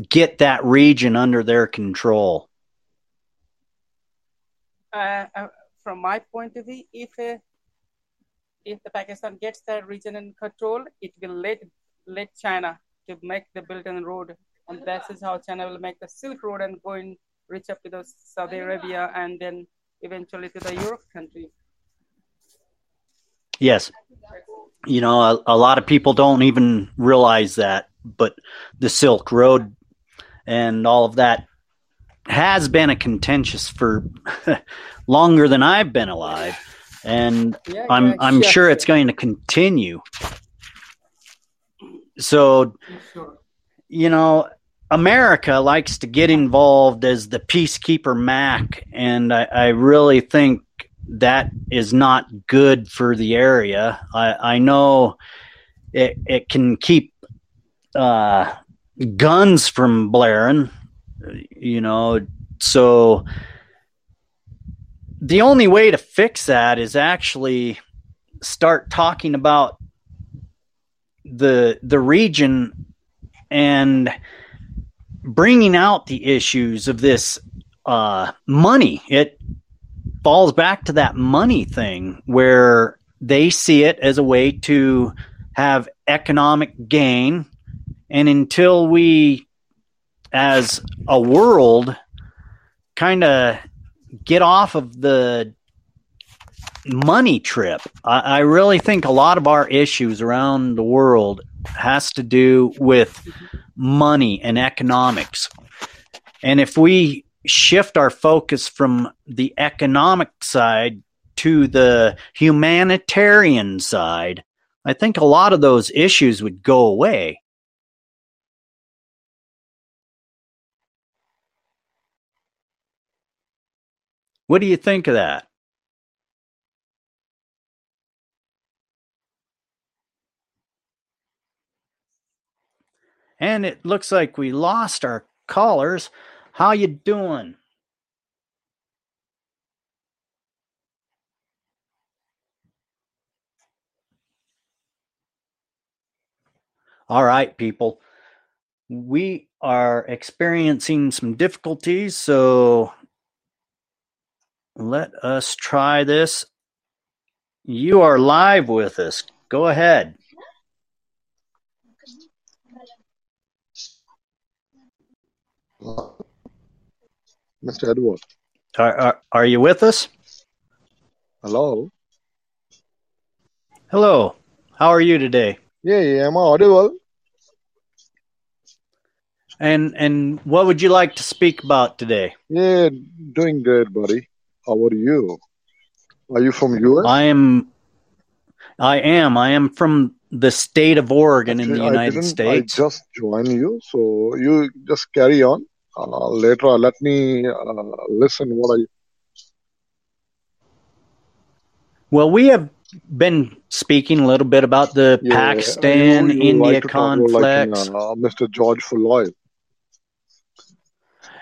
get that region under their control? Uh, uh from my point of view, if uh, if the Pakistan gets that region in control, it will let let China to make the Belt and Road, and that is how China will make the Silk Road and go reach up to the Saudi Arabia and then eventually to the Europe country. Yes, you know a, a lot of people don't even realize that, but the Silk Road and all of that has been a contentious for longer than I've been alive and yeah, I'm yeah, I'm sure it's going to continue. So, you know, America likes to get involved as the peacekeeper Mac, and I, I really think that is not good for the area. I, I know it it can keep uh, guns from blaring, you know, so the only way to fix that is actually start talking about the the region and bringing out the issues of this uh, money. It falls back to that money thing where they see it as a way to have economic gain. And until we, as a world, kind of get off of the money trip. I, I, really think a lot of our issues around the world has to do with money and economics. And if we shift our focus from the economic side to the humanitarian side, I think a lot of those issues would go away. What do you think of that? And it looks like we lost our callers. How you doing? All right, people. We are experiencing some difficulties, so let us try this. You are live with us. Go ahead. Mr. Edward. Are, are, are you with us? Hello. Hello. How are you today? Yeah, yeah, I'm audible? And and what would you like to speak about today? Yeah, doing good, buddy. How are you? Are you from US? I am. I am. I am from the state of Oregon Actually, in the United States. I just joined you, so you just carry on. Uh, later, let me uh, listen. What I. Well, we have been speaking a little bit about the yeah, Pakistan you, you India like conflict. Like, uh, Mr. George Floyd.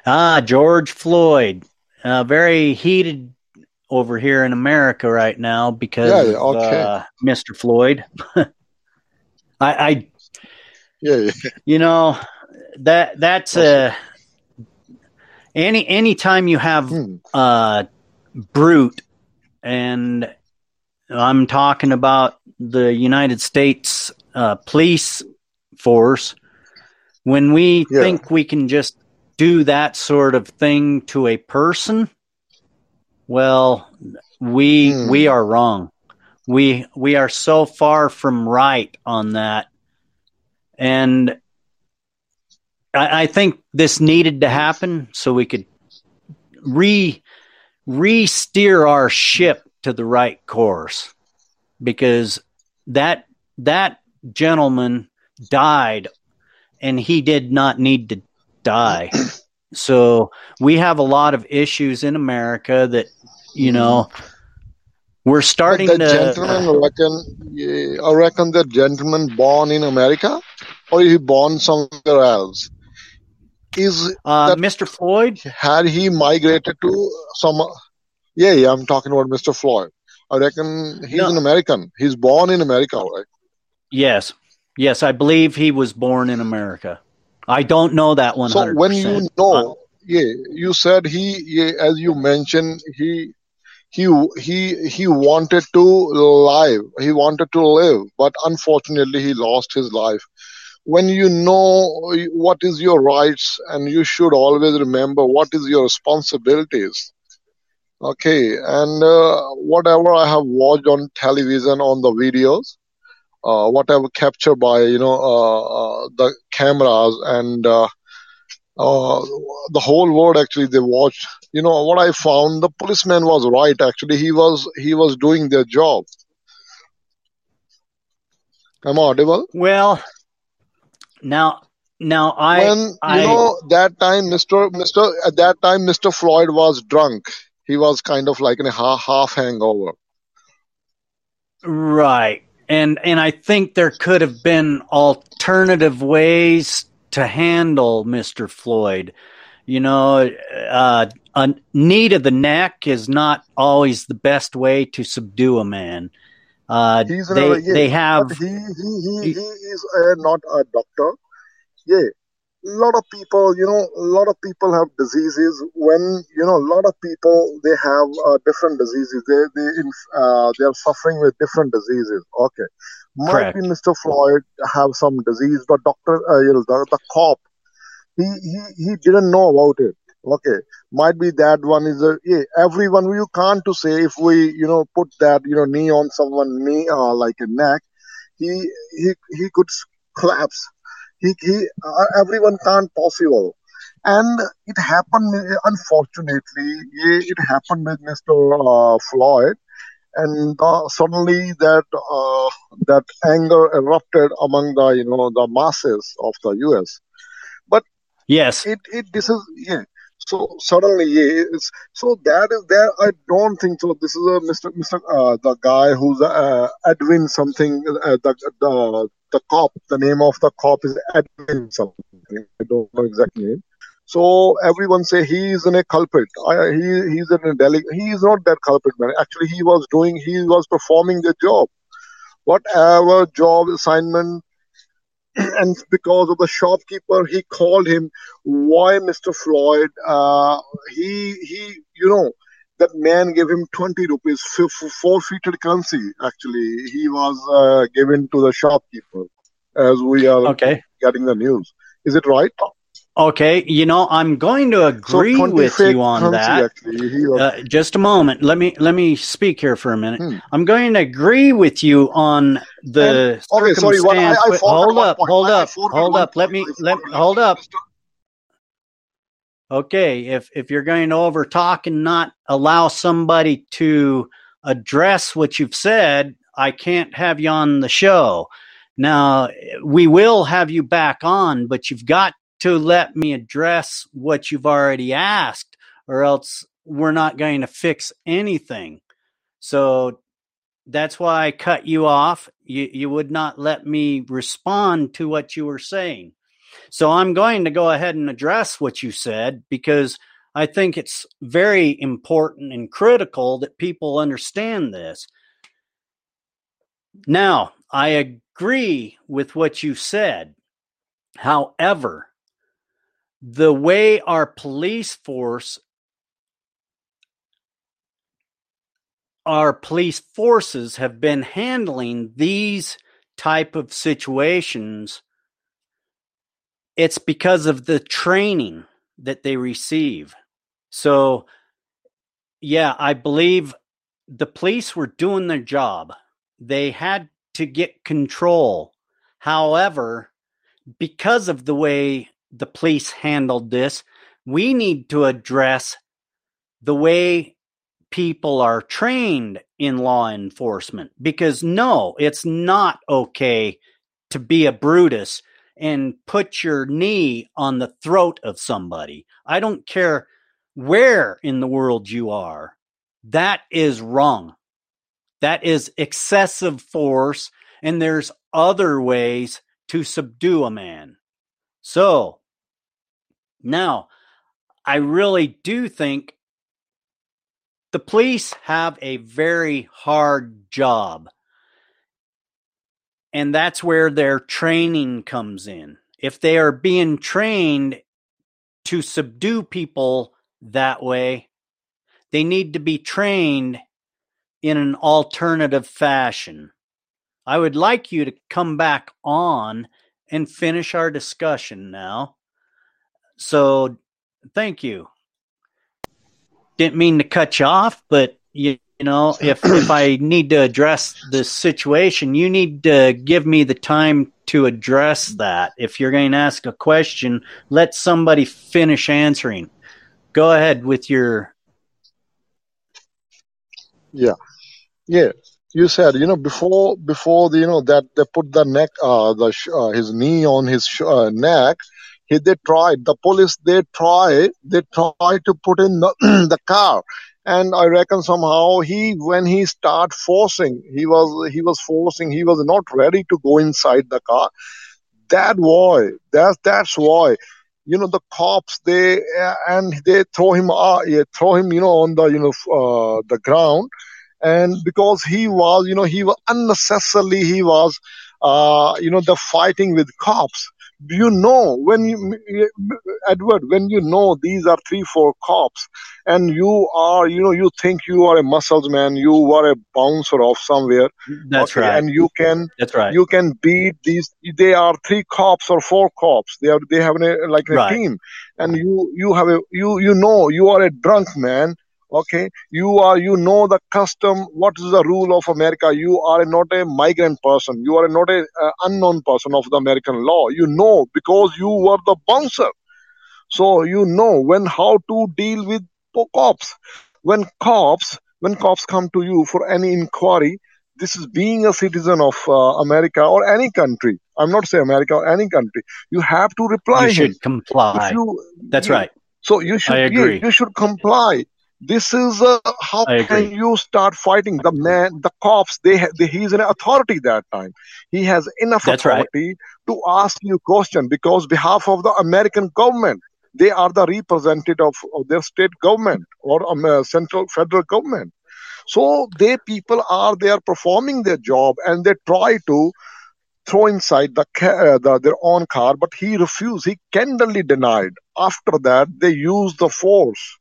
Ah, George Floyd uh, very heated over here in America right now because yeah, okay. uh, Mr. Floyd. I, I yeah, yeah, you know that that's a any any time you have hmm. uh brute and I'm talking about the United States uh, police force when we yeah. think we can just do that sort of thing to a person, well, we mm. we are wrong. We we are so far from right on that. And I, I think this needed to happen so we could re re steer our ship to the right course because that that gentleman died and he did not need to die. So we have a lot of issues in America that you know we're starting But the to gentleman reckon, I reckon the gentleman born in America or he born somewhere else. Is uh, Mr. Floyd. had he migrated to some? Yeah, yeah, I'm talking about Mr. Floyd. I reckon he's No. an American. He's born in America, right? Yes, yes, I believe he was born in America. I don't know that one So when you know, yeah, you said he, yeah, as you mentioned, he, he, he, he wanted to live. He wanted to live, but unfortunately, he lost his life. When you know what is your rights, and you should always remember what is your responsibilities. Okay, and uh, whatever I have watched on television, on the videos, uh, whatever captured by you know uh, uh, the cameras and uh, uh, the whole world actually they watched. You know what i found the policeman was right actually. He was he was doing their job. Am i audible? Well, now, now I, when you I, know that time mr mr at that time mr floyd was drunk. He was kind of like in a half, half hangover. Right, and and I think there could have been alternative ways to handle Mister Floyd. You know, uh, a knee to the neck is not always the best way to subdue a man. Uh, he's they a yeah, they have he he he, he is uh, not a doctor yeah lot of people you know a lot of people have diseases when you know a lot of people they have uh, different diseases. They they uh, they are suffering with different diseases. Okay. Might be mr floyd have some disease. But doctor uh, you know the, the cop he, he he didn't know about it. Okay. Might be that one is a yeah everyone you can't to say if we you know put that you know knee on someone knee uh, like a neck he he he could collapse he he uh, everyone can't possible. And it happened unfortunately yeah, it happened with mr uh, floyd. And uh, suddenly that uh, that anger erupted among the you know the masses of the us but Yes, it it this is yeah so suddenly it's, so that is there. I don't think so. This is a mr mr uh, the guy who's uh, edwin something uh, the, the the cop the name of the cop is edwin something. I don't know exact name. So everyone say he is in a culprit. I, he he's in a dele- he is not that culprit man. Actually he was doing he was performing the job. Whatever job assignment and because of the shopkeeper he called him why mr floyd uh, he he you know that man gave him 20 rupees f- f- forfeited currency actually he was uh, given to the shopkeeper as we are okay. getting the news is it right Okay, you know, I'm going to agree 20 with you on that. actually he was Uh, just a moment. Let me let me speak here for a minute. hmm. I'm going to agree with you on and the okay sorry what i, circumstance. I hold up, point hold I up, hold up. Let me let hold up. Okay, if if you're going to over talk and not allow somebody to address what you've said, I can't have you on the show. Now, we will have you back on, but you've got to let me address what you've already asked, or else we're not going to fix anything. So that's why I cut you off. You you would not let me respond to what you were saying. So I'm going to go ahead and address what you said because I think it's very important and critical that people understand this. Now, I agree with what you said. However, the way our police force, our police forces have been handling these type of situations, it's because of the training that they receive. So, yeah, I believe the police were doing their job. They had to get control. However, because of the way the police handled this. We need to address the way people are trained in law enforcement because no, it's not okay to be a Brutus and put your knee on the throat of somebody. I don't care where in the world you are. That is wrong. That is excessive force, and there's other ways to subdue a man. So, now, I really do think the police have a very hard job and that's where their training comes in. If they are being trained to subdue people that way, they need to be trained in an alternative fashion. I would like you to come back on and finish our discussion now. So, thank you. Didn't mean to cut you off, but you you know, if if I need to address this situation, you need to give me the time to address that. If you're going to ask a question, let somebody finish answering. Go ahead with your. Yeah, yeah. You said you know before before the you know that they put the neck uh the uh, his knee on his uh, neck. He, they tried. The police. They try they try to put in the, the car. And I reckon somehow he when he start forcing he was he was forcing he was not ready to go inside the car. That why that's that's why you know the cops they and they throw him uh, throw him you know on the you know uh, the ground. And because he was you know he was unnecessarily he was uh, you know the fighting with cops you know when you edward when you know these are three four cops and you are you know you think you are a muscles man you are a bouncer of somewhere that's okay, right. and you can that's right. you can beat these they are three cops or four cops. They are they have a, like a right. team and you you have a you you know you are a drunk man okay? You are you know the custom what is the rule of america. You are not a migrant person. You are not a uh, unknown person of the american law. You know because you were the bouncer. So you know when how to deal with cops. When cops when cops come to you for any inquiry this is being a citizen of uh, america or any country. I'm not saying america or any country. You have to reply you should him. comply. you, that's you, right. So you should I agree. Yeah, you should comply this is uh, how can you start fighting the man the cops? They, ha- they he's an authority that time. He has enough That's authority right. to ask you question because behalf of the american government they are the representative of, of their state government or um, uh, central federal government. So they people are there performing their job and they try to throw inside the, uh, the, their own car but he refused. He candidly denied. After that they used the force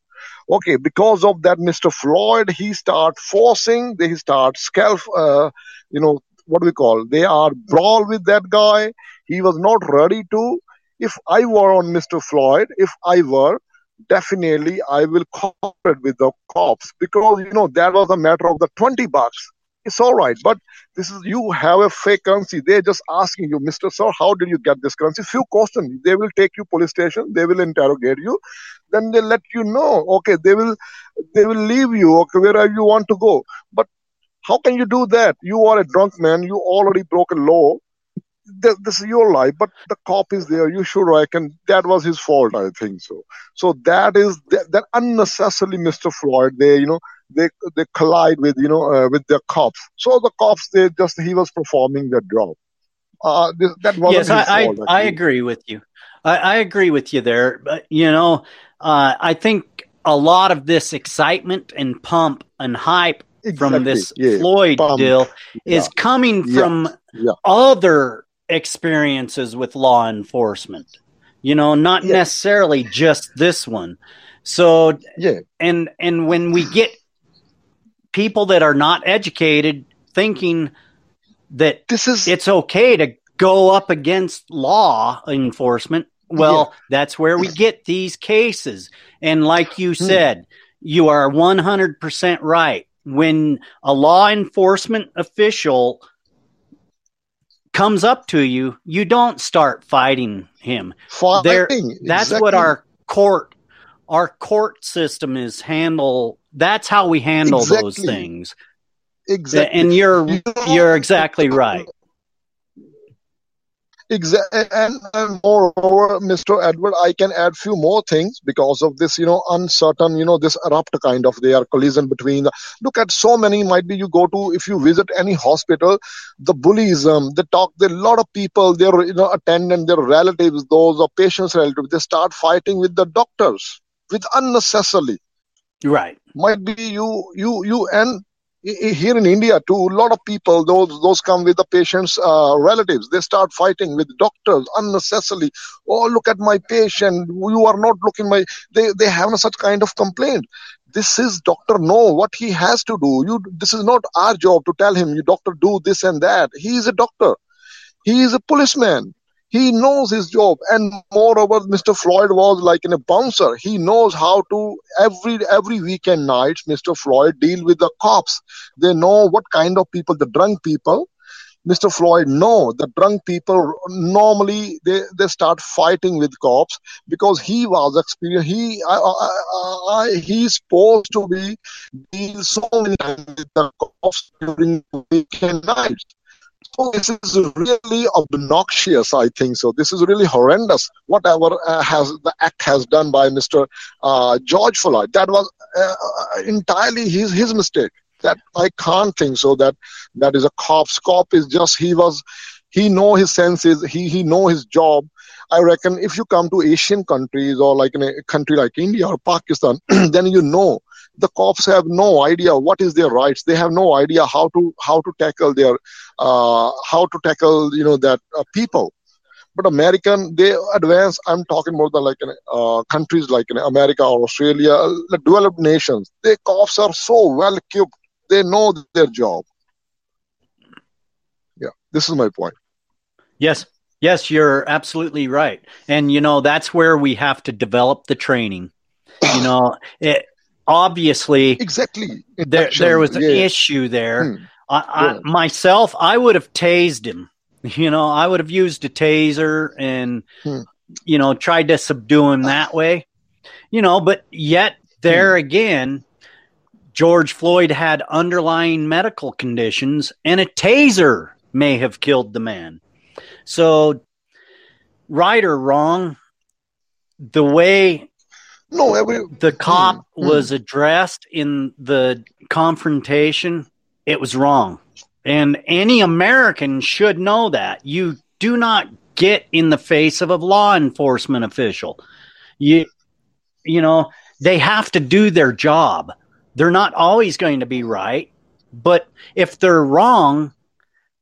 okay because of that mr floyd he start forcing he start scalp uh, you know what do we call they are brawl with that guy. He was not ready to. If i were on mr floyd if i were definitely i will cooperate with the cops because you know that was a matter of the 20 bucks it's all right but this is you have a fake currency. They're just asking you mr sir how did you get this currency? Few questions they will take you police station. They will interrogate you. Then they let you know. Okay they will they will leave you. Okay wherever you want to go? But how can you do that? You are a drunk man. You already broke a law. This is your life but the cop is there. You should reckon that was his fault i think so. So that is that, that unnecessarily mr floyd they you know they they collide with you know uh, with the cops so the cops they just he was performing their job uh, this, that wasn't yes, I, fault, I, I agree with you. I, I, agree with you there. But you know, uh, I think a lot of this excitement and pump and hype exactly. from this yeah. Floyd pump. deal is yeah. coming from yeah. other experiences with law enforcement. You know, not necessarily just this one. So yeah, and and when we get people that are not educated thinking that this is it's okay to go up against law enforcement well yeah. that's where we get these cases and like you hmm. said you are 100% right when a law enforcement official comes up to you, you don't start fighting him. There, Fighting. that's what our court, our court system is handle. That's how we handle those things. Exactly. And you're You know, you're exactly right. Exactly, and, and moreover, Mr. Edward, I can add few more things because of this, you know, uncertain, you know, this abrupt kind of their collision between. The, look at so many. Might be you go to if you visit any hospital, the bullyism. Um, they talk. There a lot of people, their you know attendant, their relatives, those or patients' relatives, they start fighting with the doctors with unnecessarily. Right. Might be you, you, you, and here in India too, a lot of people, those those come with the patient's uh, relatives, they start fighting with doctors unnecessarily. Oh, look at my patient. You are not looking my. They they have such kind of complaint. This is doctor know what he has to do. You this is not our job to tell him. You doctor do this and that. He is a doctor. He is a policeman. He knows his job, and moreover, Mr. Floyd was like in a bouncer. He knows how to every every weekend nights. Mr. Floyd deal with the cops. They know what kind of people, the drunk people. Mr. Floyd know the drunk people normally they, they start fighting with cops because he was experienced. He I, I, I, he's supposed to be deal so many times with the cops during weekend nights. So this is really obnoxious. I think so. This is really horrendous. Whatever uh, has the act has done by Mr. Uh, George Floyd, that was uh, uh, entirely his his mistake. That I can't think so. That that is a cop's cop is just he was he know his senses. He he know his job. I reckon if you come to Asian countries or like in a country like India or Pakistan, then you know the cops have no idea what is their rights. They have no idea how to how to tackle their uh, how to tackle you know that uh, people. But American, they advance. I'm talking about the like uh, countries like in America or Australia, the developed nations. Their cops are so well equipped. They know their job. Yeah, this is my point. Yes. Yes, you're absolutely right. And you know, that's where we have to develop the training. You know, it obviously Exactly. there Action, there was an yeah. issue there. Hmm. I, I myself, I would have tased him. You know, I would have used a taser and Hmm. you know tried to subdue him that way. You know, but yet there Hmm. again, George Floyd had underlying medical conditions, and a taser may have killed the man. So, right or wrong, the way No, every the cop Hmm, hmm. was addressed in the confrontation, it was wrong. And any American should know that. You do not get in the face of a law enforcement official. You you know, they have to do their job. They're not always going to be right, but if they're wrong,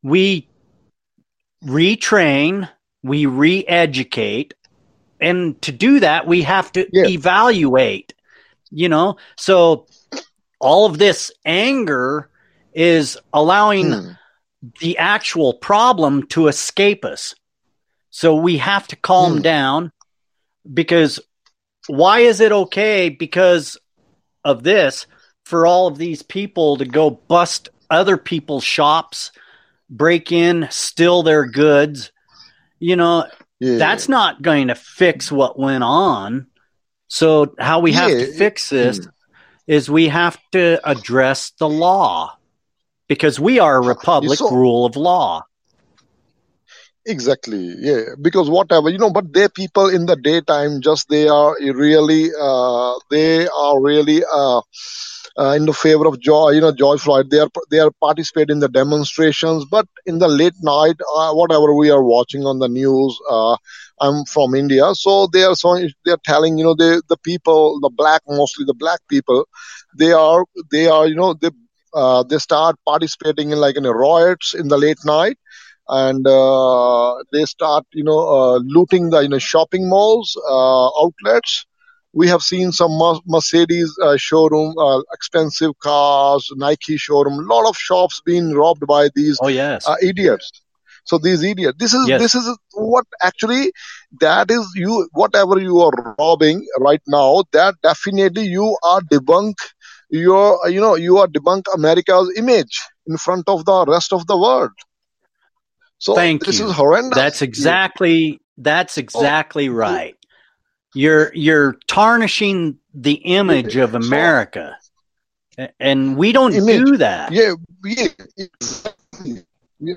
we retrain, we re-educate, and to do that we have to Yes. evaluate you know so all of this anger is allowing Hmm. the actual problem to escape us so we have to calm Hmm. down because why is it okay because of this for all of these people to go bust other people's shops break in steal their goods you know Yeah. that's not going to fix what went on. So how we have Yeah, to fix this mm. is we have to address the law because we are a republic So- rule of law. Exactly. Yeah. Because whatever, you know, but they people in the daytime just they are really uh they are really uh, uh in the favor of George, you know, George Floyd. They are they are participate in the demonstrations, but in the late night, uh, whatever we are watching on the news, uh I'm from India, so they are so they are telling, you know, they the people, the black mostly the black people, they are they are, you know, they uh, they start participating in like in the riots in the late night. And uh, they start you know uh, looting the you know shopping malls uh, outlets we have seen some mercedes uh, showroom uh, expensive cars nike showroom a lot of shops being robbed by these Oh yes. uh, idiots so these idiots this is Yes. this is what actually that is you whatever you are robbing right now that definitely you are debunk your you know you are debunk america's image in front of the rest of the world So Thank this you. is horrendous. That's exactly that's exactly Oh, right. You're you're tarnishing the image of America. And we don't Image. do that. Yeah, yeah, exactly. Yeah.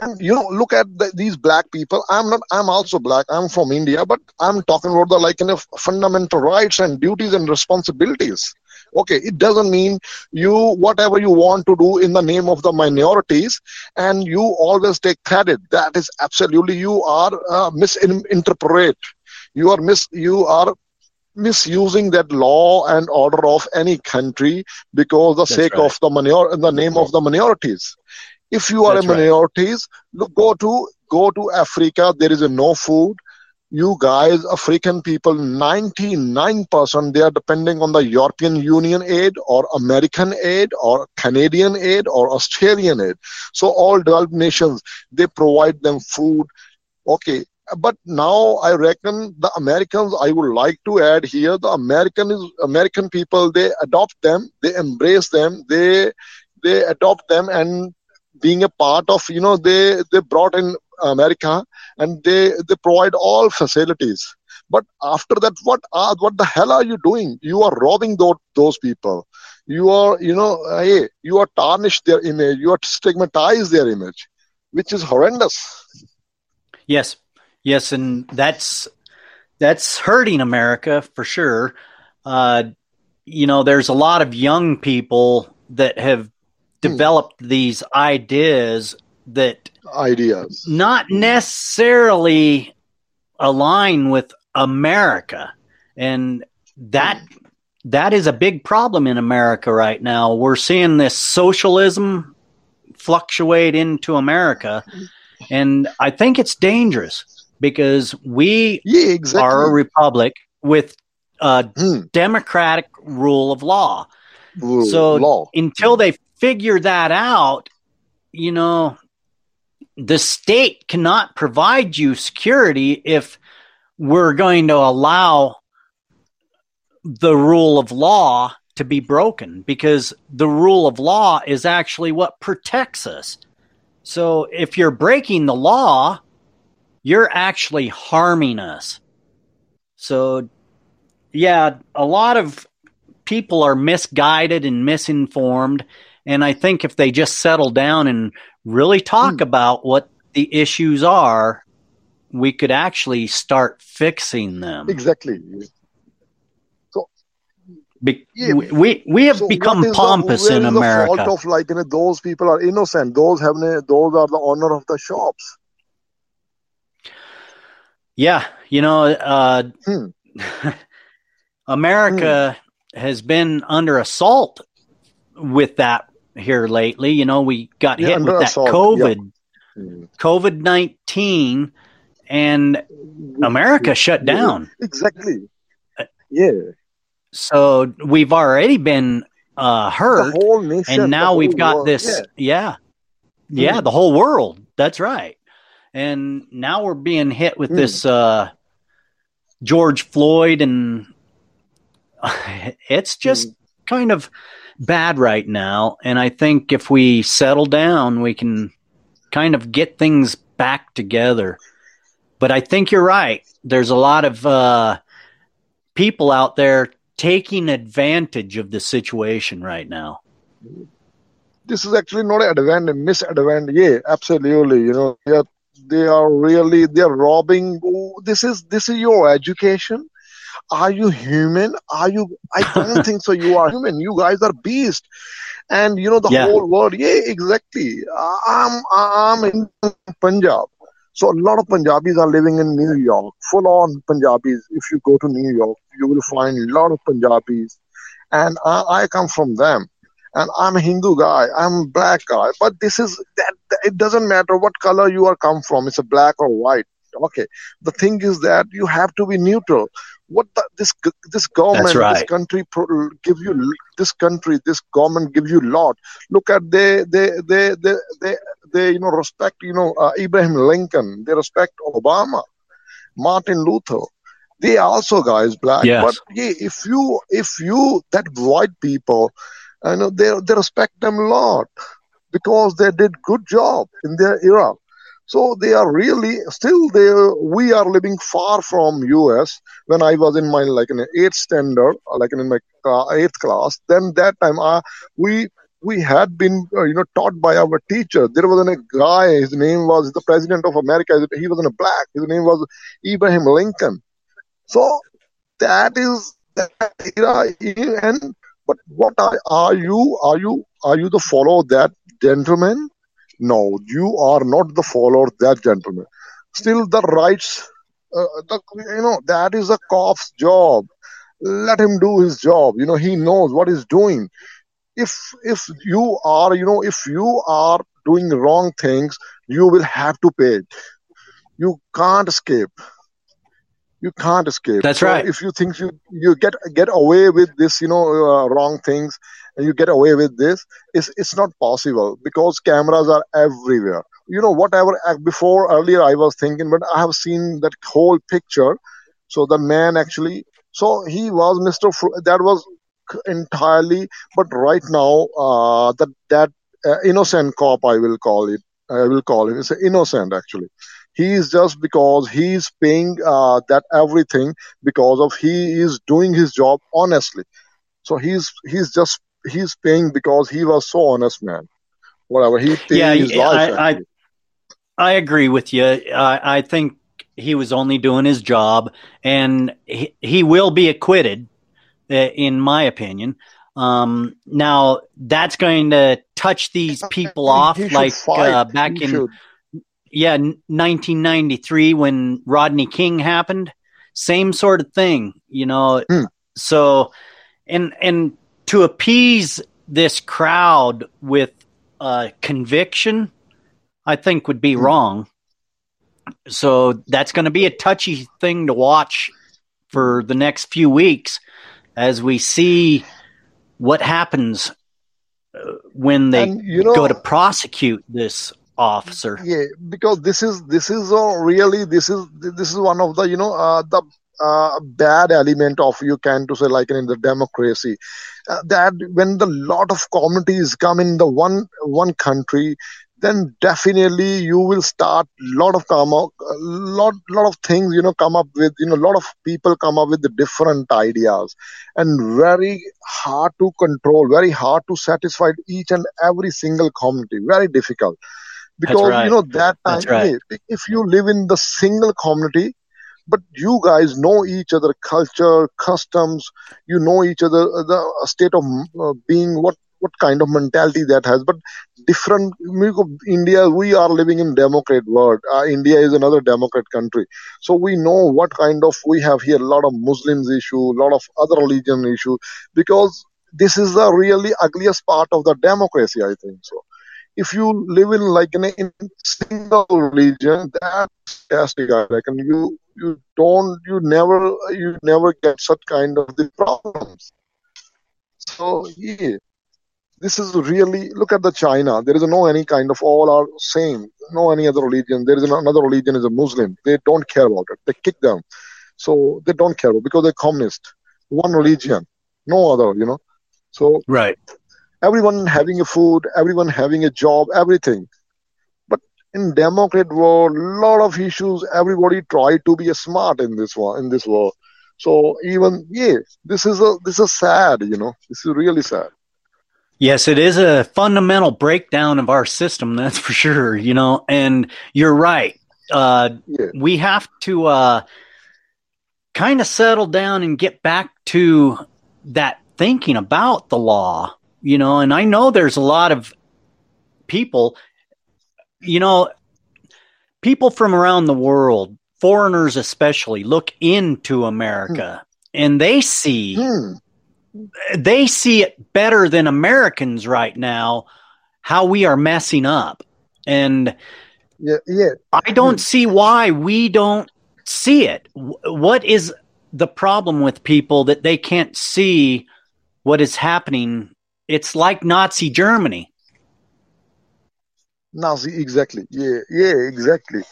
And you know, look at the, these black people. I'm not. I'm also black. I'm from India, but I'm talking about the like kind of fundamental rights and duties and responsibilities. Okay, it doesn't mean you whatever you want to do in the name of the minorities, and you always take credit. That is absolutely you are uh, misinterpret. You are mis. You are misusing that law and order of any country because the That's sake right. of the minor in the name of the minorities if you are That's a right. minorities look go to go to africa there is no food you guys african people 99% they are depending on the european union aid or american aid or canadian aid or australian aid so all developed nations they provide them food okay but now i reckon the americans i would like to add here the american is american people they adopt them they embrace them they they adopt them and being a part of you know they they brought in america and they they provide all facilities. But after that what are what the hell are you doing? You are robbing those, those people. You are you know hey, you are tarnish their image you are stigmatize their image which is horrendous. Yes. Yes, and that's that's hurting America for sure. Uh, you know, there's a lot of young people that have hmm. developed these ideas that ideas not necessarily align with America. And that hmm. that is a big problem in America right now. We're seeing this socialism fluctuate into America. Hmm. And I think it's dangerous because we yeah exactly are a republic with a Hmm. democratic rule of law. Rule, So law until they figure that out, you know, the state cannot provide you security if we're going to allow the rule of law to be broken because the rule of law is actually what protects us. So if you're breaking the law, you're actually harming us. So, yeah, a lot of people are misguided and misinformed. And I think if they just settle down and really talk Hmm. about what the issues are, we could actually start fixing them. exactly Be- Yeah, we we have So become the- pompous where in the America. fault of like you know, those people are innocent those have those are the owner of the shops Yeah, you know, uh, Hmm. America has been under assault with that here lately. You know, we got Yeah, hit with that assault, COVID, Hmm. COVID nineteen, and America shut Yeah. down. exactly yeah So we've already been uh, the hurt, whole nation and now we've got world, this. yeah. Yeah, yeah, Hmm. the whole world. That's right. And now we're being hit with Hmm. this uh, George Floyd, and it's just kind of bad right now. And I think if we settle down, we can kind of get things back together. But I think you're right. There's a lot of uh, people out there taking advantage of the situation right now. this is actually not an advantage misadvantage yeah absolutely you know are, they are really they are robbing this is this is your education. Are you human? Are you i don't think so you are human. You guys are beast and you know the Yeah. whole world yeah exactly. I'm i'm in punjab. So a lot of punjabis are living in new york. Full on punjabis. If you go to new york you will find a lot of punjabis. And i, I come from them and I'm a Hindu guy, I'm a black guy, but this is that, it doesn't matter what color you are come from, it's a black or white. Okay, the thing is that you have to be neutral. What the, this this government, this country pro, give you this country, this government gives you lot. Look at they they they they they, they you know respect you know uh, Abraham Lincoln, they respect Obama, Martin Luther. They also guys black, Yes. but yeah, if you if you that white people I know they they respect them a lot. because they did good job in their era. So they are really still there. We are living far from US. When I was in my like an eighth standard, like in my uh, eighth class, then that time uh, we we had been uh, you know taught by our teacher. There was a guy. His name was the president of America. He was in a black. His name was Abraham Lincoln. So that is that era. And but what are, are you? Are you are you the follow that gentleman? No, you are not the follower of that gentleman. Still, the rights, uh, the, you know, that is a cop's job. Let him do his job. You know, he knows what he's doing. If if you are, you know, if you are doing wrong things, you will have to pay it. You can't escape. You can't escape. That's So right. If you think you you get get away with this, you know, uh, wrong things, and you get away with this, it's it's not possible because cameras are everywhere. You know, whatever uh, before earlier I was thinking, but I have seen that whole picture. So the man actually, so he was Mr. That was entirely, but right now, uh, that that uh, innocent cop, I will call it. I will call him. It's innocent actually. He is just because he's paying uh, that everything because of he is doing his job honestly. So he's he's just he's paying because he was so honest man. Whatever he Yeah, his yeah, life. I, I. I agree with you. I, I think he was only doing his job, and he, he will be acquitted, uh, in my opinion. Um, now that's going to touch these people off, like uh, back He in should. Yeah 1993 when Rodney King happened. Same sort of thing, you know. Hmm. So, and and to appease this crowd with uh, conviction, I think would be Hmm. wrong. So that's going to be a touchy thing to watch for the next few weeks as we see what happens uh, when they you know, go to prosecute this officer. yeah because this is this is uh, really this is this is one of the you know uh, the uh, bad element of you can to say like in the democracy. Uh, that when the lot of communities come in the one one country then definitely you will start lot of come up a lot lot of things you know come up with you know a lot of people come up with the different ideas and very hard to control very hard to satisfy each and every single community. Very difficult because right. you know that time right. if you live in the single community but you guys know each other culture customs you know each other uh, the state of uh, being what what kind of mentality that has but different india we are living in democrat world uh, india is another democrat country so we know what kind of we have here a lot of muslims issue a lot of other religion issue because this is the really ugliest part of the democracy i think so if you live in like in a in single religion, that's fantastic. I reckon you you don't you never you never get such kind of the problems. So yeah, this is really look at the China. There is no any kind of all are same. No any other religion. There is another religion is a Muslim. They don't care about it. They kick them. So they don't care because they're communist. One religion, no other. You know. So Right. Everyone having a food, everyone having a job, everything. But in democrat world, lot of issues. Everybody try to be a smart in this one in this world. So even yeah, this is a this is sad. You know, this is really sad. Yes, it is a fundamental breakdown of our system, that's for sure, you know, and you're right. Uh, Yeah, we have to uh, kind of settle down and get back to that thinking about the law, you know, and I know there's a lot of people, you know, people from around the world, foreigners especially, look into America and they see hmm. they see it better than Americans right now how we are messing up. And yeah, yeah. I don't see why we don't see it. What is the problem with people that they can't see what is happening? It's like Nazi Germany. Nazi, exactly. Yeah, yeah, exactly.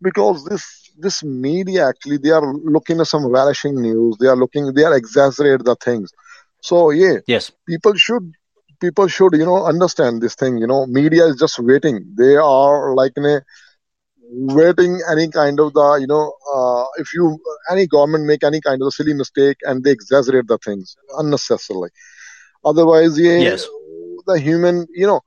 Because this this media actually they are looking at some relishing news. They are looking they are exaggerate the things. So yeah, Yes. people should people should you know understand this thing you know media is just waiting they are like in a waiting any kind of the you know uh, if you any government make any kind of a silly mistake and they exaggerate the things unnecessarily otherwise yeah Yes. the human you know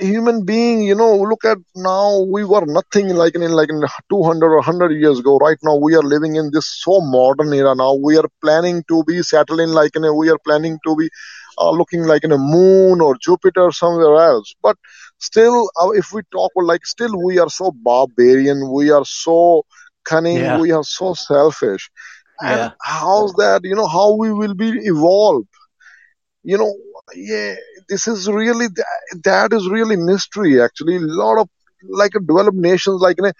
human being you know look at now we were nothing like in like in 200 or 100 years ago. Right now we are living in this so modern era now. We are planning to be settling like in a we are planning to be uh, looking like in a moon or jupiter or somewhere else. But still uh, if we talk like still we are so barbarian. We are so cunning. Yeah. we are so selfish. And Yeah. how's that you know how we will be evolved you know yeah this is really that, is really mystery actually. A lot of like developed nations like in a,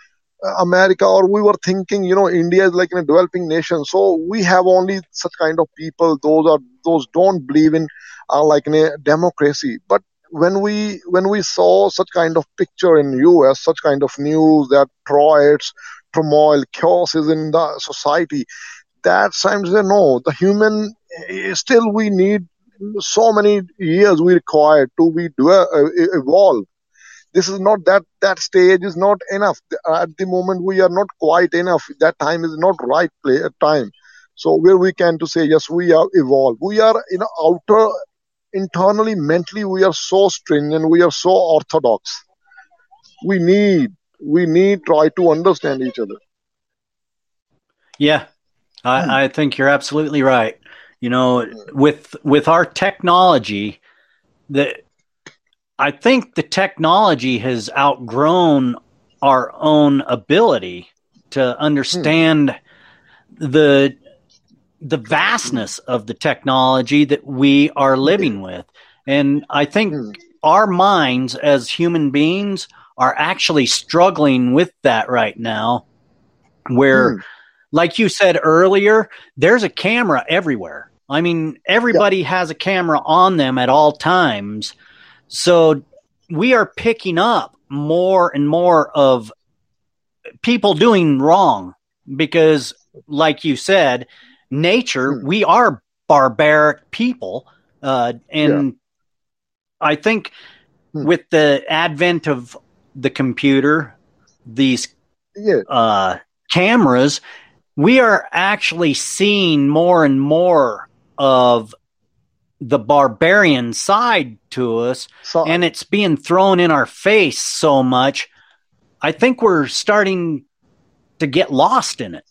america or we were thinking you know india is like in a developing nation. So we have only such kind of people. Those are those don't believe in uh, like in a democracy. But when we when we saw such kind of picture in us such kind of news that riots turmoil chaos is in the society that times they know the human eh, still we need so many years we require to be uh, evolve. This is not that that stage is not enough. At the moment we are not quite enough. That time is not right play, time. So where we can to say yes we are evolved. We are in outer internally mentally we are so stringent we are so orthodox. We need we need try to understand each other. Yeah. I, I think you're absolutely right. You know, with with our technology, the I think the technology has outgrown our own ability to understand the the vastness of the technology that we are living with. And I think Hmm. our minds as human beings are actually struggling with that right now where Hmm. like you said earlier, there's a camera everywhere. I mean, everybody has a camera on them at all times. So we are picking up more and more of people doing wrong because, like you said, nature, Hmm. we are barbaric people. Uh, and I think Hmm. with the advent of the computer, these yeah uh, cameras, we are actually seeing more and more of the barbarian side to us, so and it's being thrown in our face so much. I think we're starting to get lost in it.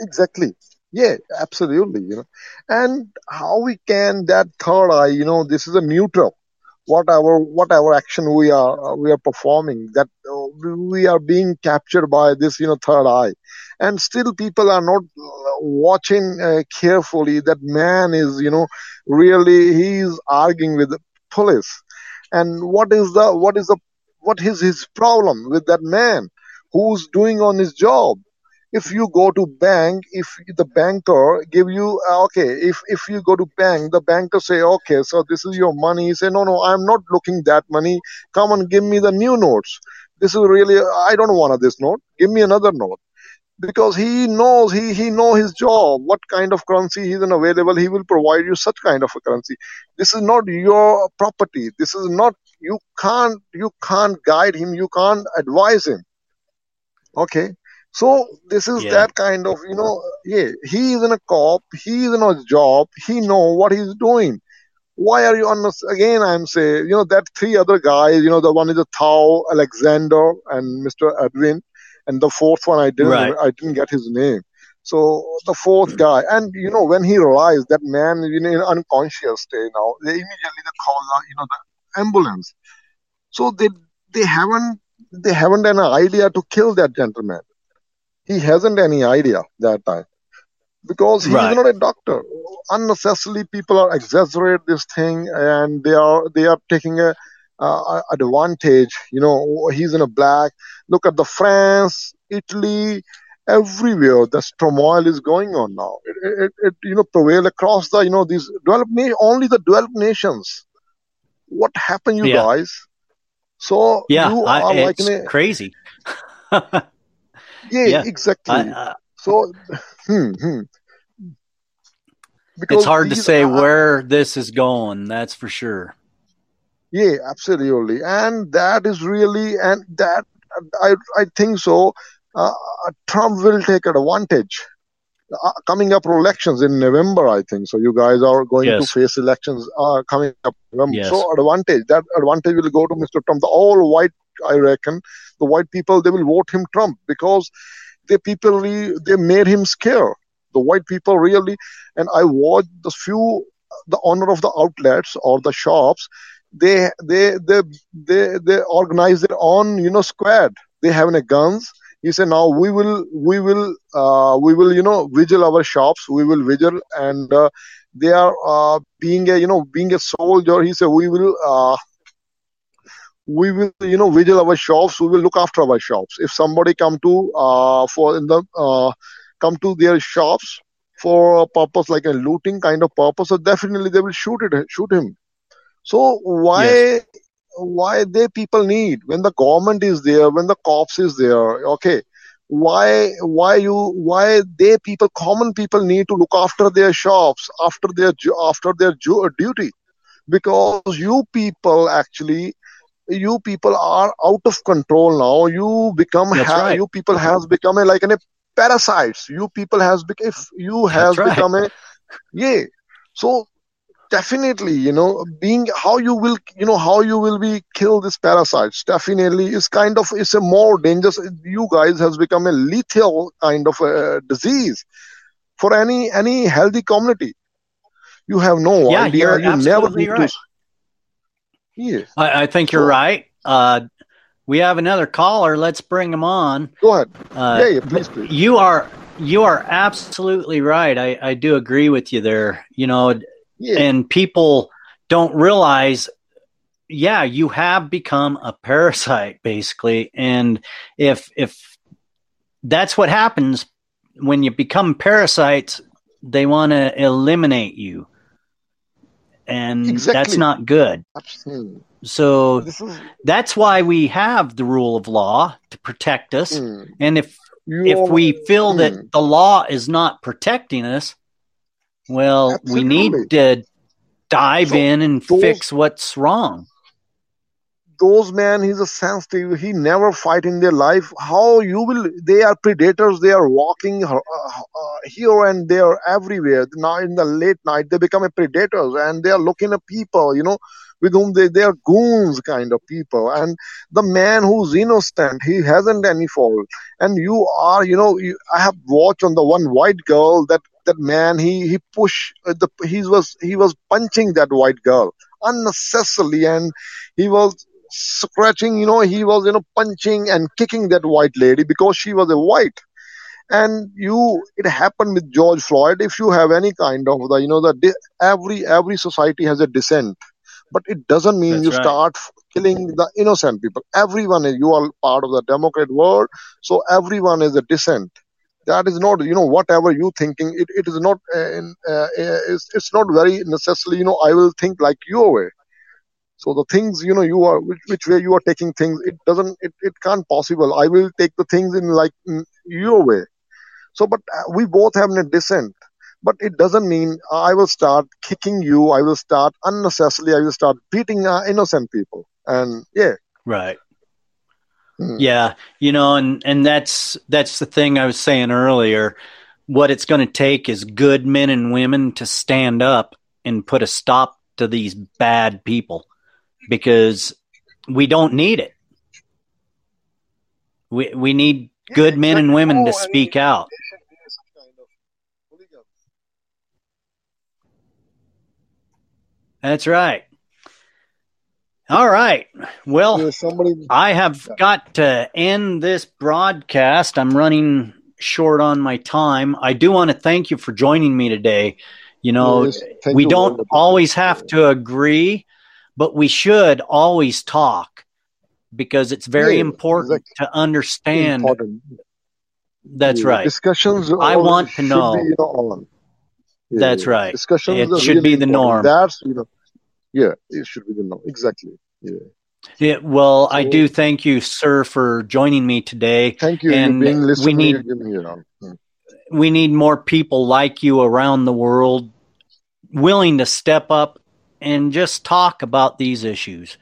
exactly yeah absolutely you know and how we can that third eye you know this is a neutral whatever whatever action we are we are performing that we are being captured by this you know third eye. And still people are not watching uh, carefully that man is you know really he's arguing with the police. And what is the what is the what is his problem with that man who's doing on his job? If you go to bank if the banker give you uh, okay if if you go to bank the banker say okay so this is your money. You say no no i'm not looking that money. Come and give me the new notes this is really i don't want this note. Give me another note. Because he knows he he know his job what kind of currency is available he will provide you such kind of a currency. This is not your property. This is not you can't you can't guide him you can't advise him. Okay? So this is Yeah. that kind of you know yeah he is in a cop he is in a job he know what he's doing why are you on this? Again i'm saying you know that three other guys you know the one is a Thao alexander and mr edwin and the fourth one i didn't Right. i didn't get his name. So the fourth guy and you know when he realized that man is in an unconscious state now they immediately they call the you know the ambulance. So they they haven't they haven't an idea to kill that gentleman. He hasn't any idea that time because he Right. is not a doctor unnecessarily people are exaggerate this thing and they are they are taking a uh, advantage you know he's in a black look at the france italy everywhere this turmoil is going on now it, it, it you know prevail across the you know these developed na- only the developed nations what happened you Yeah. guys so Yeah, you I, are like it's in a, crazy. yeah, Yeah. exactly I, so hmm, hmm. it's hard to say are- where this is going. That's for sure. Yeah, absolutely, and that is really, and that I I think so. Uh, Trump will take advantage. Uh, coming up elections in November, I think so. You guys are going to face elections uh, coming up November. Yes. So advantage that advantage will go to Mr. Trump. The all white, I reckon, the white people they will vote him Trump because the people re- they made him scare. The white people really, and I watched the few the owner of the outlets or the shops. They they they they they organize their own you know squad. They have a guns. He said now we will we will uh, we will you know vigil our shops. We will vigil and uh, they are uh, being a you know being a soldier. He said we will uh, we will you know vigil our shops we will look after our shops. If somebody come to uh, for in the uh, come to their shops for a purpose like a looting kind of purpose so definitely they will shoot it shoot him. So why why they people need when the government is there when the cops is there okay why why you why they people common people need to look after their shops after their after their duty? Because you people actually you people are out of control now you become ha- right. you people has become a, like an, a parasites you people has become if you has right. become a yeah so definitely you know being how you will you know how you will be kill this parasites definitely is kind of is a more dangerous you guys has become a lethal kind of a disease for any any healthy community you have no Yeah, idea you never need right. to yeah I, I think you're So- right. Uh, we have another caller. Let's bring him on. go ahead Uh, yeah yeah please please You are you are absolutely right. I, I do agree with you there. You know, yeah and people don't realize yeah you have become a parasite basically and if if that's what happens when you become parasites they want to eliminate you and that's not good. Absolutely. So is that's why we have the rule of law to protect us. Mm, and if you if we feel mm, that the law is not protecting us, well, we need to dive So in and those- fix what's wrong. Those man he's a sensitive he never fight in their life. How you will they are predators they are walking uh, uh, here and there everywhere. Now in the late night they become a predators and they are looking at people you know with whom they, they are goons kind of people. And the man who's innocent he hasn't any fault. And you are you know you, i have watched on the one white girl that that man he he push uh, the he was he was punching that white girl unnecessarily and he was scratching you know he was you know punching and kicking that white lady because she was a white. And you it happened with george floyd. If you have any kind of the you know the every every society has a dissent. But it doesn't mean That's you right. start killing the innocent people. Everyone is you are part of the democrat world so everyone is a dissent. That is not you know whatever you thinking it, it is not in, uh, uh, it's, it's not very necessarily you know i will think like your way so the things you know you are which, which way you are taking things it doesn't it, it can't possible i will take the things in like mm, your way so but uh, we both have a dissent but it doesn't mean i will start kicking you i will start unnecessarily i will start beating uh, innocent people and yeah Right. Mm. Yeah, you know, and and that's that's the thing I was saying earlier. What it's going to take is good men and women to stand up and put a stop to these bad people because we don't need it. We we need good men and women to speak out. That's right. All right. Well, somebody I have got to end this broadcast. I'm running short on my time. I do want to thank you for joining me today. You know, we don't always have to agree, but we should always talk because it's very Yeah, important to understand. important. That's Yeah, right. Discussions. I want to know. Be, you know. Yeah, That's right. Discussions. It should really be the important. norm. That's you know. Yeah, it should be the norm. Exactly. Yeah. Yeah, well, I do thank you, sir, for joining me today. Thank you. And being we need- you give me, you know. We need more people like you around the world willing to step up and just talk about these issues.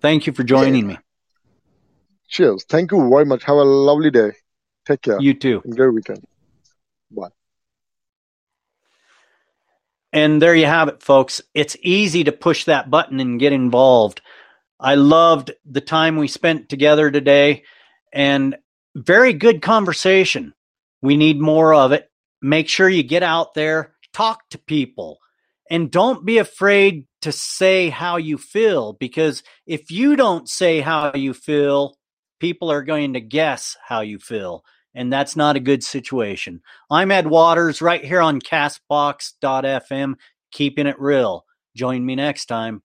Thank you for joining me. Cheers. Thank you very much. Have a lovely day. Take care. You too. And great weekend. Bye. And there you have it, folks. It's easy to push that button and get involved. I loved the time we spent together today and very good conversation. We need more of it. Make sure you get out there, talk to people, and don't be afraid to say how you feel because if you don't say how you feel, people are going to guess how you feel. And that's not a good situation. I'm Ed Waters right here on castbox.fm, keeping it real. Join me next time.